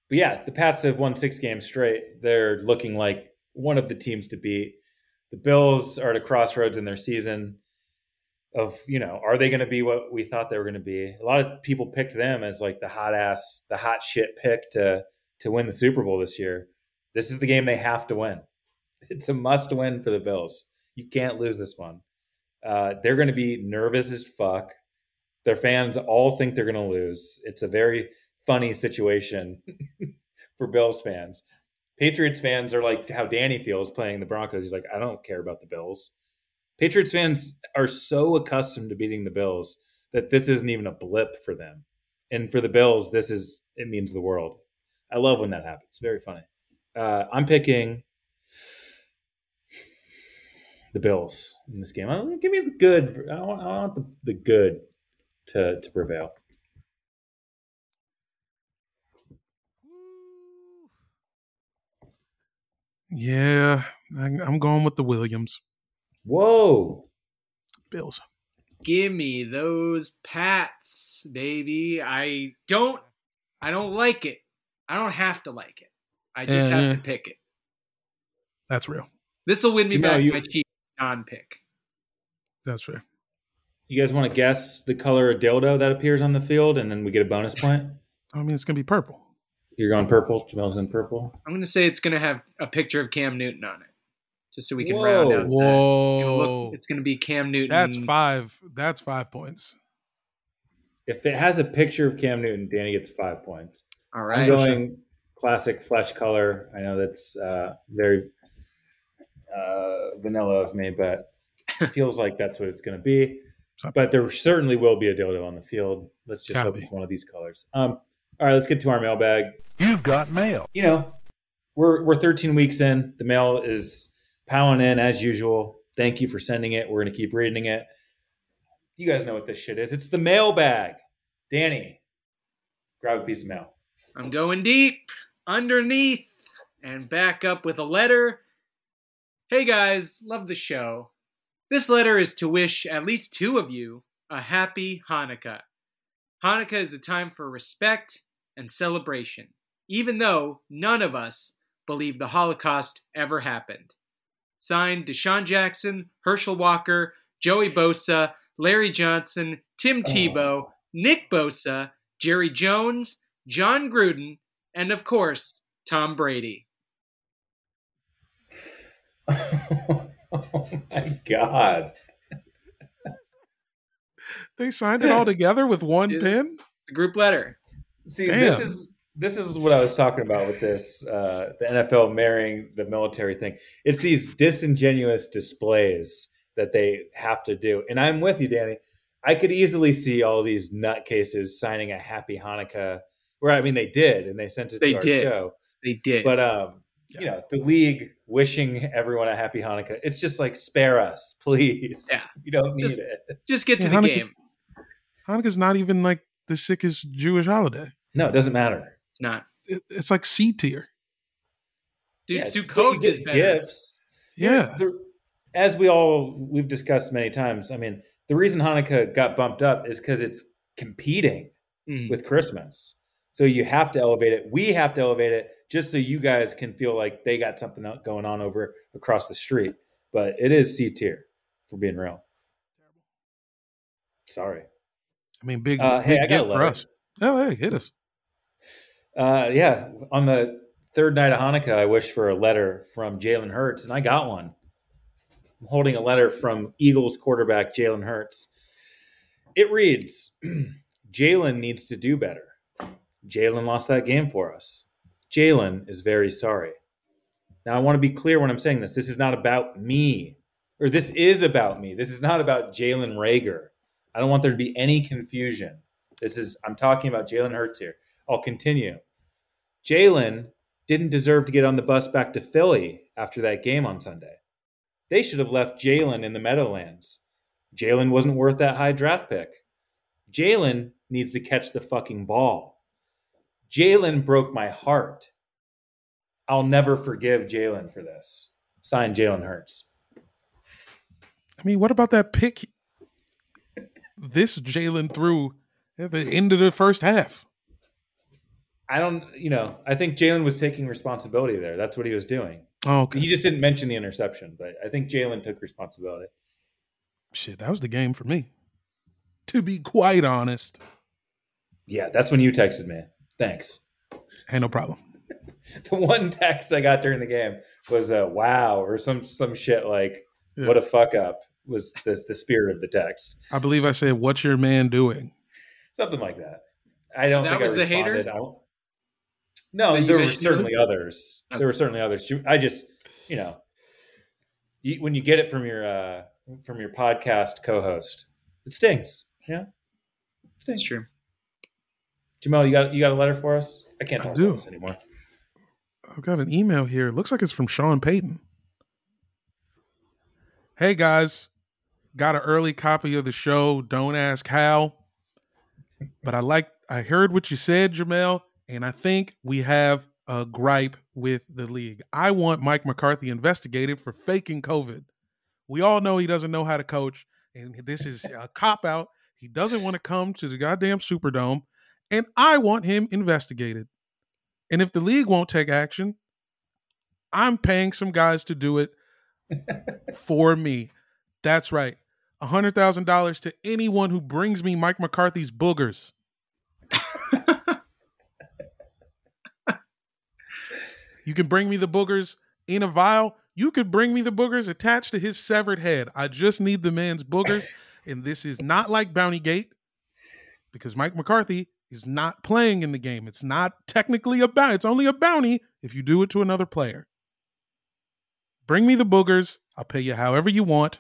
but yeah, the Pats have won six games straight. They're looking like one of the teams to beat. The Bills are at a crossroads in their season of, you know, are they going to be what we thought they were going to be? A lot of people picked them as like the hot ass, the hot shit pick to to win the Super Bowl this year. This is the game they have to win. It's a must win for the Bills. You can't lose this one. Uh, they're going to be nervous as fuck. Their fans all think they're going to lose. It's a very funny situation for Bills fans. Patriots fans are like how Danny feels playing the Broncos. He's like, I don't care about the Bills. Patriots fans are so accustomed to beating the Bills that this isn't even a blip for them. And for the Bills, this is it means the world. I love when that happens. Very funny. Uh, I'm picking the Bills in this game. Uh, Give me the good. I want, I want the, the good to to prevail. Yeah, I'm going with the Williams Whoa. Bills. Give me those Pats, baby. I don't I don't like it. I don't have to like it. I just Eh. have to pick it. That's real. This will win me Jamel, back you- my cheap non pick. That's fair. You guys want to guess the color of dildo that appears on the field, and then we get a bonus point? I mean, it's gonna be purple. You're going purple. Jamel's going purple. I'm gonna say it's gonna have a picture of Cam Newton on it. Just so we can Whoa. round out that. It'll Whoa, look- it's gonna be Cam Newton. that's five. That's five points. If it has a picture of Cam Newton, Danny gets five points. All right. I'm right. going classic flesh color. I know that's uh, very uh, vanilla of me, but it feels like that's what it's going to be. But there certainly will be a dildo on the field. Let's just Gotta hope it's one of these colors. Um, all right, let's get to our mailbag. You've got mail. You know, we're we're 13 weeks in. The mail is piling in as usual. Thank you for sending it. We're going to keep reading it. You guys know what this shit is. It's the mailbag. Danny, grab a piece of mail. I'm going deep underneath and back up with a letter. Hey guys, love the show. This letter is to wish at least two of you a happy Hanukkah. Hanukkah is a time for respect and celebration, even though none of us believe the Holocaust ever happened. Signed DeSean Jackson, Herschel Walker, Joey Bosa, Larry Johnson, Tim oh. Tebow, Nick Bosa, Jerry Jones, Jon Gruden, and of course, Tom Brady. oh my god. They signed it all together with one Is- pen. It's a group letter. See, Damn. this is this is what I was talking about with this uh, the NFL marrying the military thing. It's these disingenuous displays that they have to do, and I'm with you, Danny. I could easily see all these nutcases signing a Happy Hanukkah. Where I mean, they did, and they sent it They to our did. show. They did. But um, you know, the league wishing everyone a Happy Hanukkah. It's just like spare us, please. Yeah. you don't need Just- it. Just get to Yeah, the Hanukkah- game. Hanukkah's not even like the sickest Jewish holiday. No, it doesn't matter. It's not. It- It's like C tier. Dude, Yeah, but you Sukkot is better. Gifts. Yeah. the- as we all we've discussed many times, I mean, the reason Hanukkah got bumped up is because it's competing Mhm. with Christmas. So you have to elevate it. We have to elevate it just so you guys can feel like they got something going on over across the street. But it is C tier for being real. Sorry. I mean, big, Uh, hey, big I got a gift for letter. us. Oh, hey, hit us. Uh, yeah, on the third night of Hanukkah, I wished for a letter from Jalen Hurts, and I got one. I'm holding a letter from Eagles quarterback Jalen Hurts. It reads Jalen needs to do better. Jalen lost that game for us. Jalen is very sorry. Now, I want to be clear when I'm saying this. This is not about me, or this is about me. This is not about Jalen Reagor. I don't want there to be any confusion. This is, I'm talking about Jalen Hurts here. I'll continue. Jalen didn't deserve to get on the bus back to Philly after that game on Sunday. They should have left Jalen in the Meadowlands. Jalen wasn't worth that high draft pick. Jalen needs to catch the fucking ball. Jalen broke my heart. I'll never forgive Jalen for this. Signed Jalen Hurts. I mean, what about that pick this Jalen threw at the end of the first half? I don't, you know, I think Jalen was taking responsibility there. That's what he was doing. Oh, okay. He just didn't mention the interception, but I think Jalen took responsibility. Shit, that was the game for me. To be quite honest. Yeah, that's when you texted me. Thanks. Hey, no problem. The one text I got during the game was uh, "wow" or some some shit like Yeah. "what a fuck up" was the the spirit of the text, I believe I said, "What's your man doing?" something like that. I don't That think was I the responded. haters? I don't- No, That there were wish you certainly others. Okay. There were certainly others. I just, you know, you, when you get it from your uh, from your podcast co-host, it stings. Yeah, That's true. Jamel, you got you got a letter for us? I can't I do. about this anymore. I've got an email here. It looks like it's from Sean Payton. Hey guys, got an early copy of the show. Don't ask how. But I like I heard what you said, Jamel, and I think we have a gripe with the league. I want Mike McCarthy investigated for faking COVID. We all know he doesn't know how to coach, and this is a cop out. He doesn't want to come to the goddamn Superdome, and I want him investigated. And if the league won't take action, I'm paying some guys to do it for me. That's right. $100,000 to anyone who brings me Mike McCarthy's boogers. You can bring me the boogers in a vial. You could bring me the boogers attached to his severed head. I just need the man's boogers. and this is not like Bounty Gate because Mike McCarthy is not playing in the game. It's not technically a bounty. It's only a bounty if you do it to another player. Bring me the boogers. I'll pay you however you want.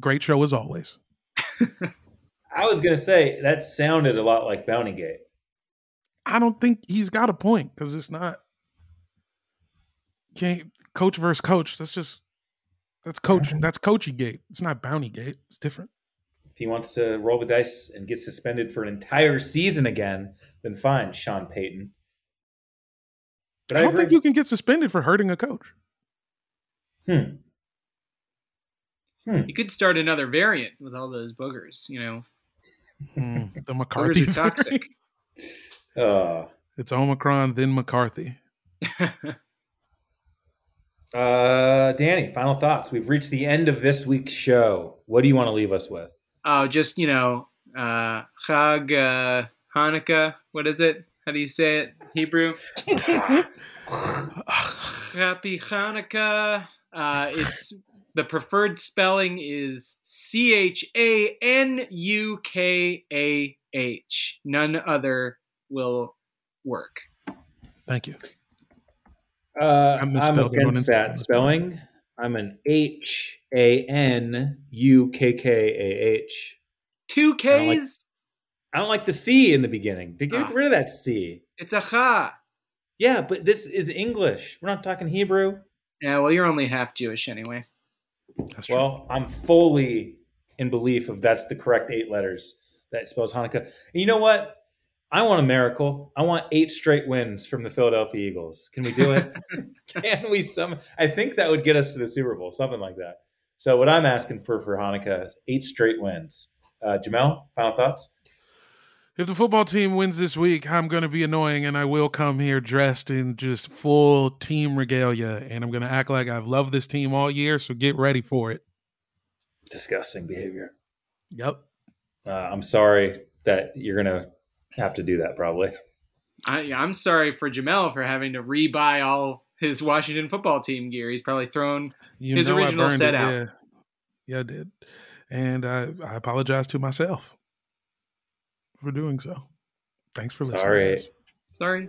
Great show as always. I was gonna say that sounded a lot like Bounty Gate. I don't think he's got a point because it's not can't coach versus coach. That's just that's coach. That's coachy gate. It's not bounty gate. It's different. If he wants to roll the dice and get suspended for an entire season again, then fine, Sean Payton. But I don't agree. think you can get suspended for hurting a coach. Hmm. You could start another variant with all those boogers. You know, Mm, the McCarthy. boogers are toxic. Uh, It's Omicron, then McCarthy. uh, Danny, final thoughts. We've reached the end of this week's show. What do you want to leave us with? Oh, just you know, uh, Chag uh, Hanukkah. What is it? How do you say it? Hebrew. Happy Hanukkah. Uh, it's the preferred spelling is C H A N U K A H. None other will work. Thank you. Uh, I I'm misspelled against that spelling. I'm an H A N U K K A H. Two I don't like- K's. I don't like the C in the beginning. To get Ah. rid of that C. It's a cha. Yeah, but this is English. We're not talking Hebrew. Yeah, well, you're only half Jewish anyway. That's true. Well, I'm fully in belief of that's the correct eight letters that spells Hanukkah. And you know what? I want a miracle. I want eight straight wins from the Philadelphia Eagles. Can we do it? Can we some? I think that would get us to the Super Bowl, something like that. So what I'm asking for for Hanukkah is eight straight wins. Uh, Jamel, final thoughts? If the football team wins this week, I'm going to be annoying and I will come here dressed in just full team regalia and I'm going to act like I've loved this team all year. So get ready for it. Disgusting behavior. Yep. Uh, I'm sorry that you're gonna have to do that. Probably. I, I'm sorry for Jamel for having to rebuy all his Washington football team gear. He's probably thrown. You His original set it. out. Yeah. yeah, I did. And I, I apologize to myself for doing so. Thanks for listening. Sorry. guys. Sorry.